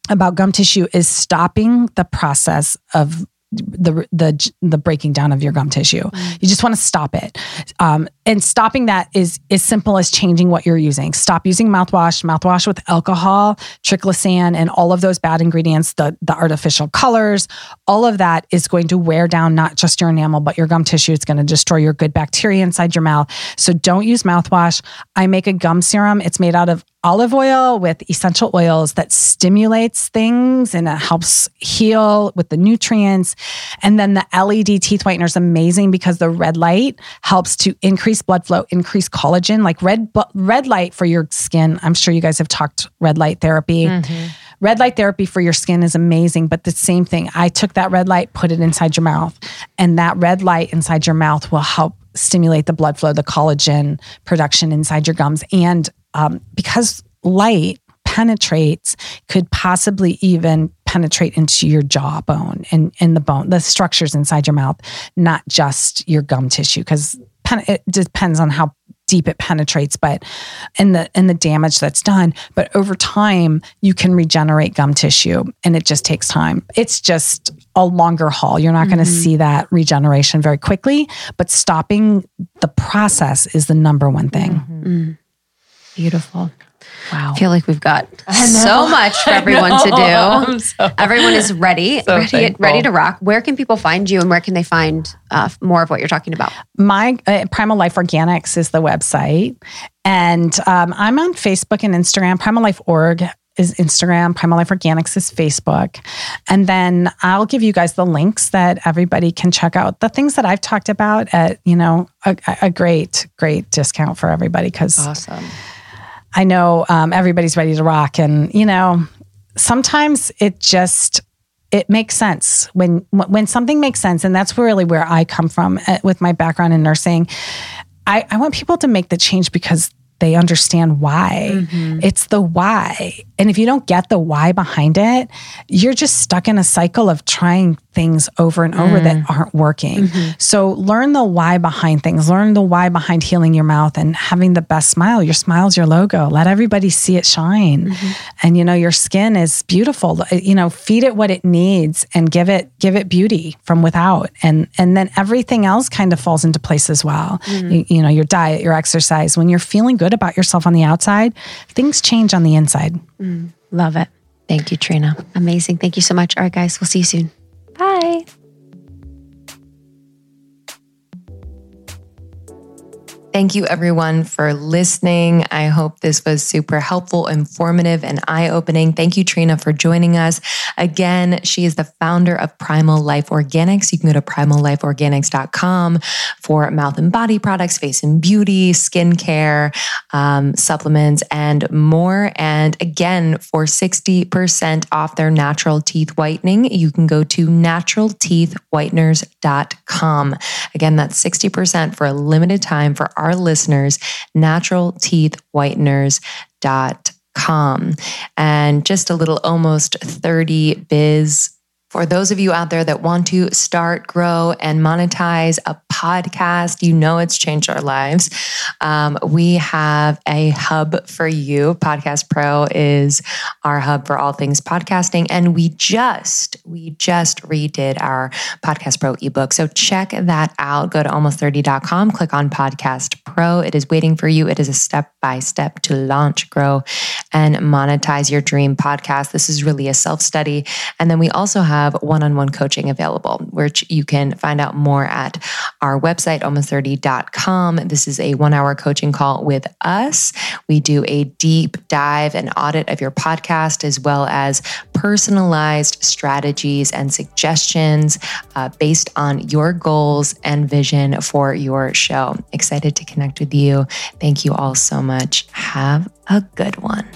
about gum tissue is stopping the process of the the the breaking down of your gum tissue. Mm. You just want to stop it, um, and stopping that is as simple as changing what you're using. Stop using mouthwash, mouthwash with alcohol, triclosan, and all of those bad ingredients, the the artificial colors. All of that is going to wear down not just your enamel but your gum tissue. It's going to destroy your good bacteria inside your mouth. So don't use mouthwash. I make a gum serum. It's made out of olive oil with essential oils that stimulates things and it helps heal with the nutrients. And then the LED teeth whitener is amazing because the red light helps to increase blood flow, increase collagen, like red red light for your skin. I'm sure you guys have talked red light therapy. Mm-hmm. Red light therapy for your skin is amazing, but the same thing. I took that red light, put it inside your mouth, and that red light inside your mouth will help stimulate the blood flow, the collagen production inside your gums, and um, because light penetrates, could possibly even penetrate into your jawbone and in the bone, the structures inside your mouth, not just your gum tissue, because it depends on how deep it penetrates but and the and the damage that's done but over time you can regenerate gum tissue and it just takes time it's just a longer haul you're not mm-hmm. going to see that regeneration very quickly but stopping the process is the number one thing mm-hmm. mm. Beautiful Wow. I feel like we've got so much for everyone to do. So, everyone is ready, so ready, ready to rock. Where can people find you and where can they find uh, more of what you're talking about? My uh, Primal Life Organics is the website. And um, I'm on Facebook and Instagram. Primal Life Org is Instagram. Primal Life Organics is Facebook. And then I'll give you guys the links that everybody can check out the things that I've talked about at, you know, a, a great, great discount for everybody because awesome I know um, everybody's ready to rock. And, you know, sometimes it just, it makes sense when when something makes sense and that's really where i come from uh, with my background in nursing I, I want people to make the change because they understand why. Mm-hmm. It's the why. And if you don't get the why behind it, you're just stuck in a cycle of trying things over and over mm. that aren't working. Mm-hmm. So learn the why behind things. Learn the why behind healing your mouth and having the best smile. Your smile's your logo. Let everybody see it shine. Mm-hmm. And you know, your skin is beautiful. You know, feed it what it needs and give it give it beauty from without. And and then everything else kind of falls into place as well. Mm-hmm. You, you know, your diet, your exercise. When you're feeling good about yourself on the outside, things change on the inside. Mm. Love it. Thank you, Trina. Amazing. Thank you so much. All right, guys, we'll see you soon. Bye. Thank you, everyone, for listening. I hope this was super helpful, informative, and eye opening. Thank you, Trina, for joining us. Again, she is the founder of Primal Life Organics. You can go to primallifeorganics.com for mouth and body products, face and beauty, skincare, um, supplements, and more. And again, for 60% off their natural teeth whitening, you can go to naturalteethwhiteners.com. Again, that's 60% for a limited time for our our listeners, naturalteethwhiteners.com. And just a little almost 30 biz for those of you out there that want to start, grow, and monetize a podcast, you know it's changed our lives. Um, we have a hub for you. Podcast Pro is our hub for all things podcasting, and we just we just redid our Podcast Pro ebook. So check that out. Go to almost30.com, click on Podcast Pro. It is waiting for you. It is a step by step to launch, grow, and monetize your dream podcast. This is really a self study, and then we also have have one on one coaching available, which you can find out more at our website, almost30.com. This is a one hour coaching call with us. We do a deep dive and audit of your podcast, as well as personalized strategies and suggestions uh, based on your goals and vision for your show. Excited to connect with you. Thank you all so much. Have a good one.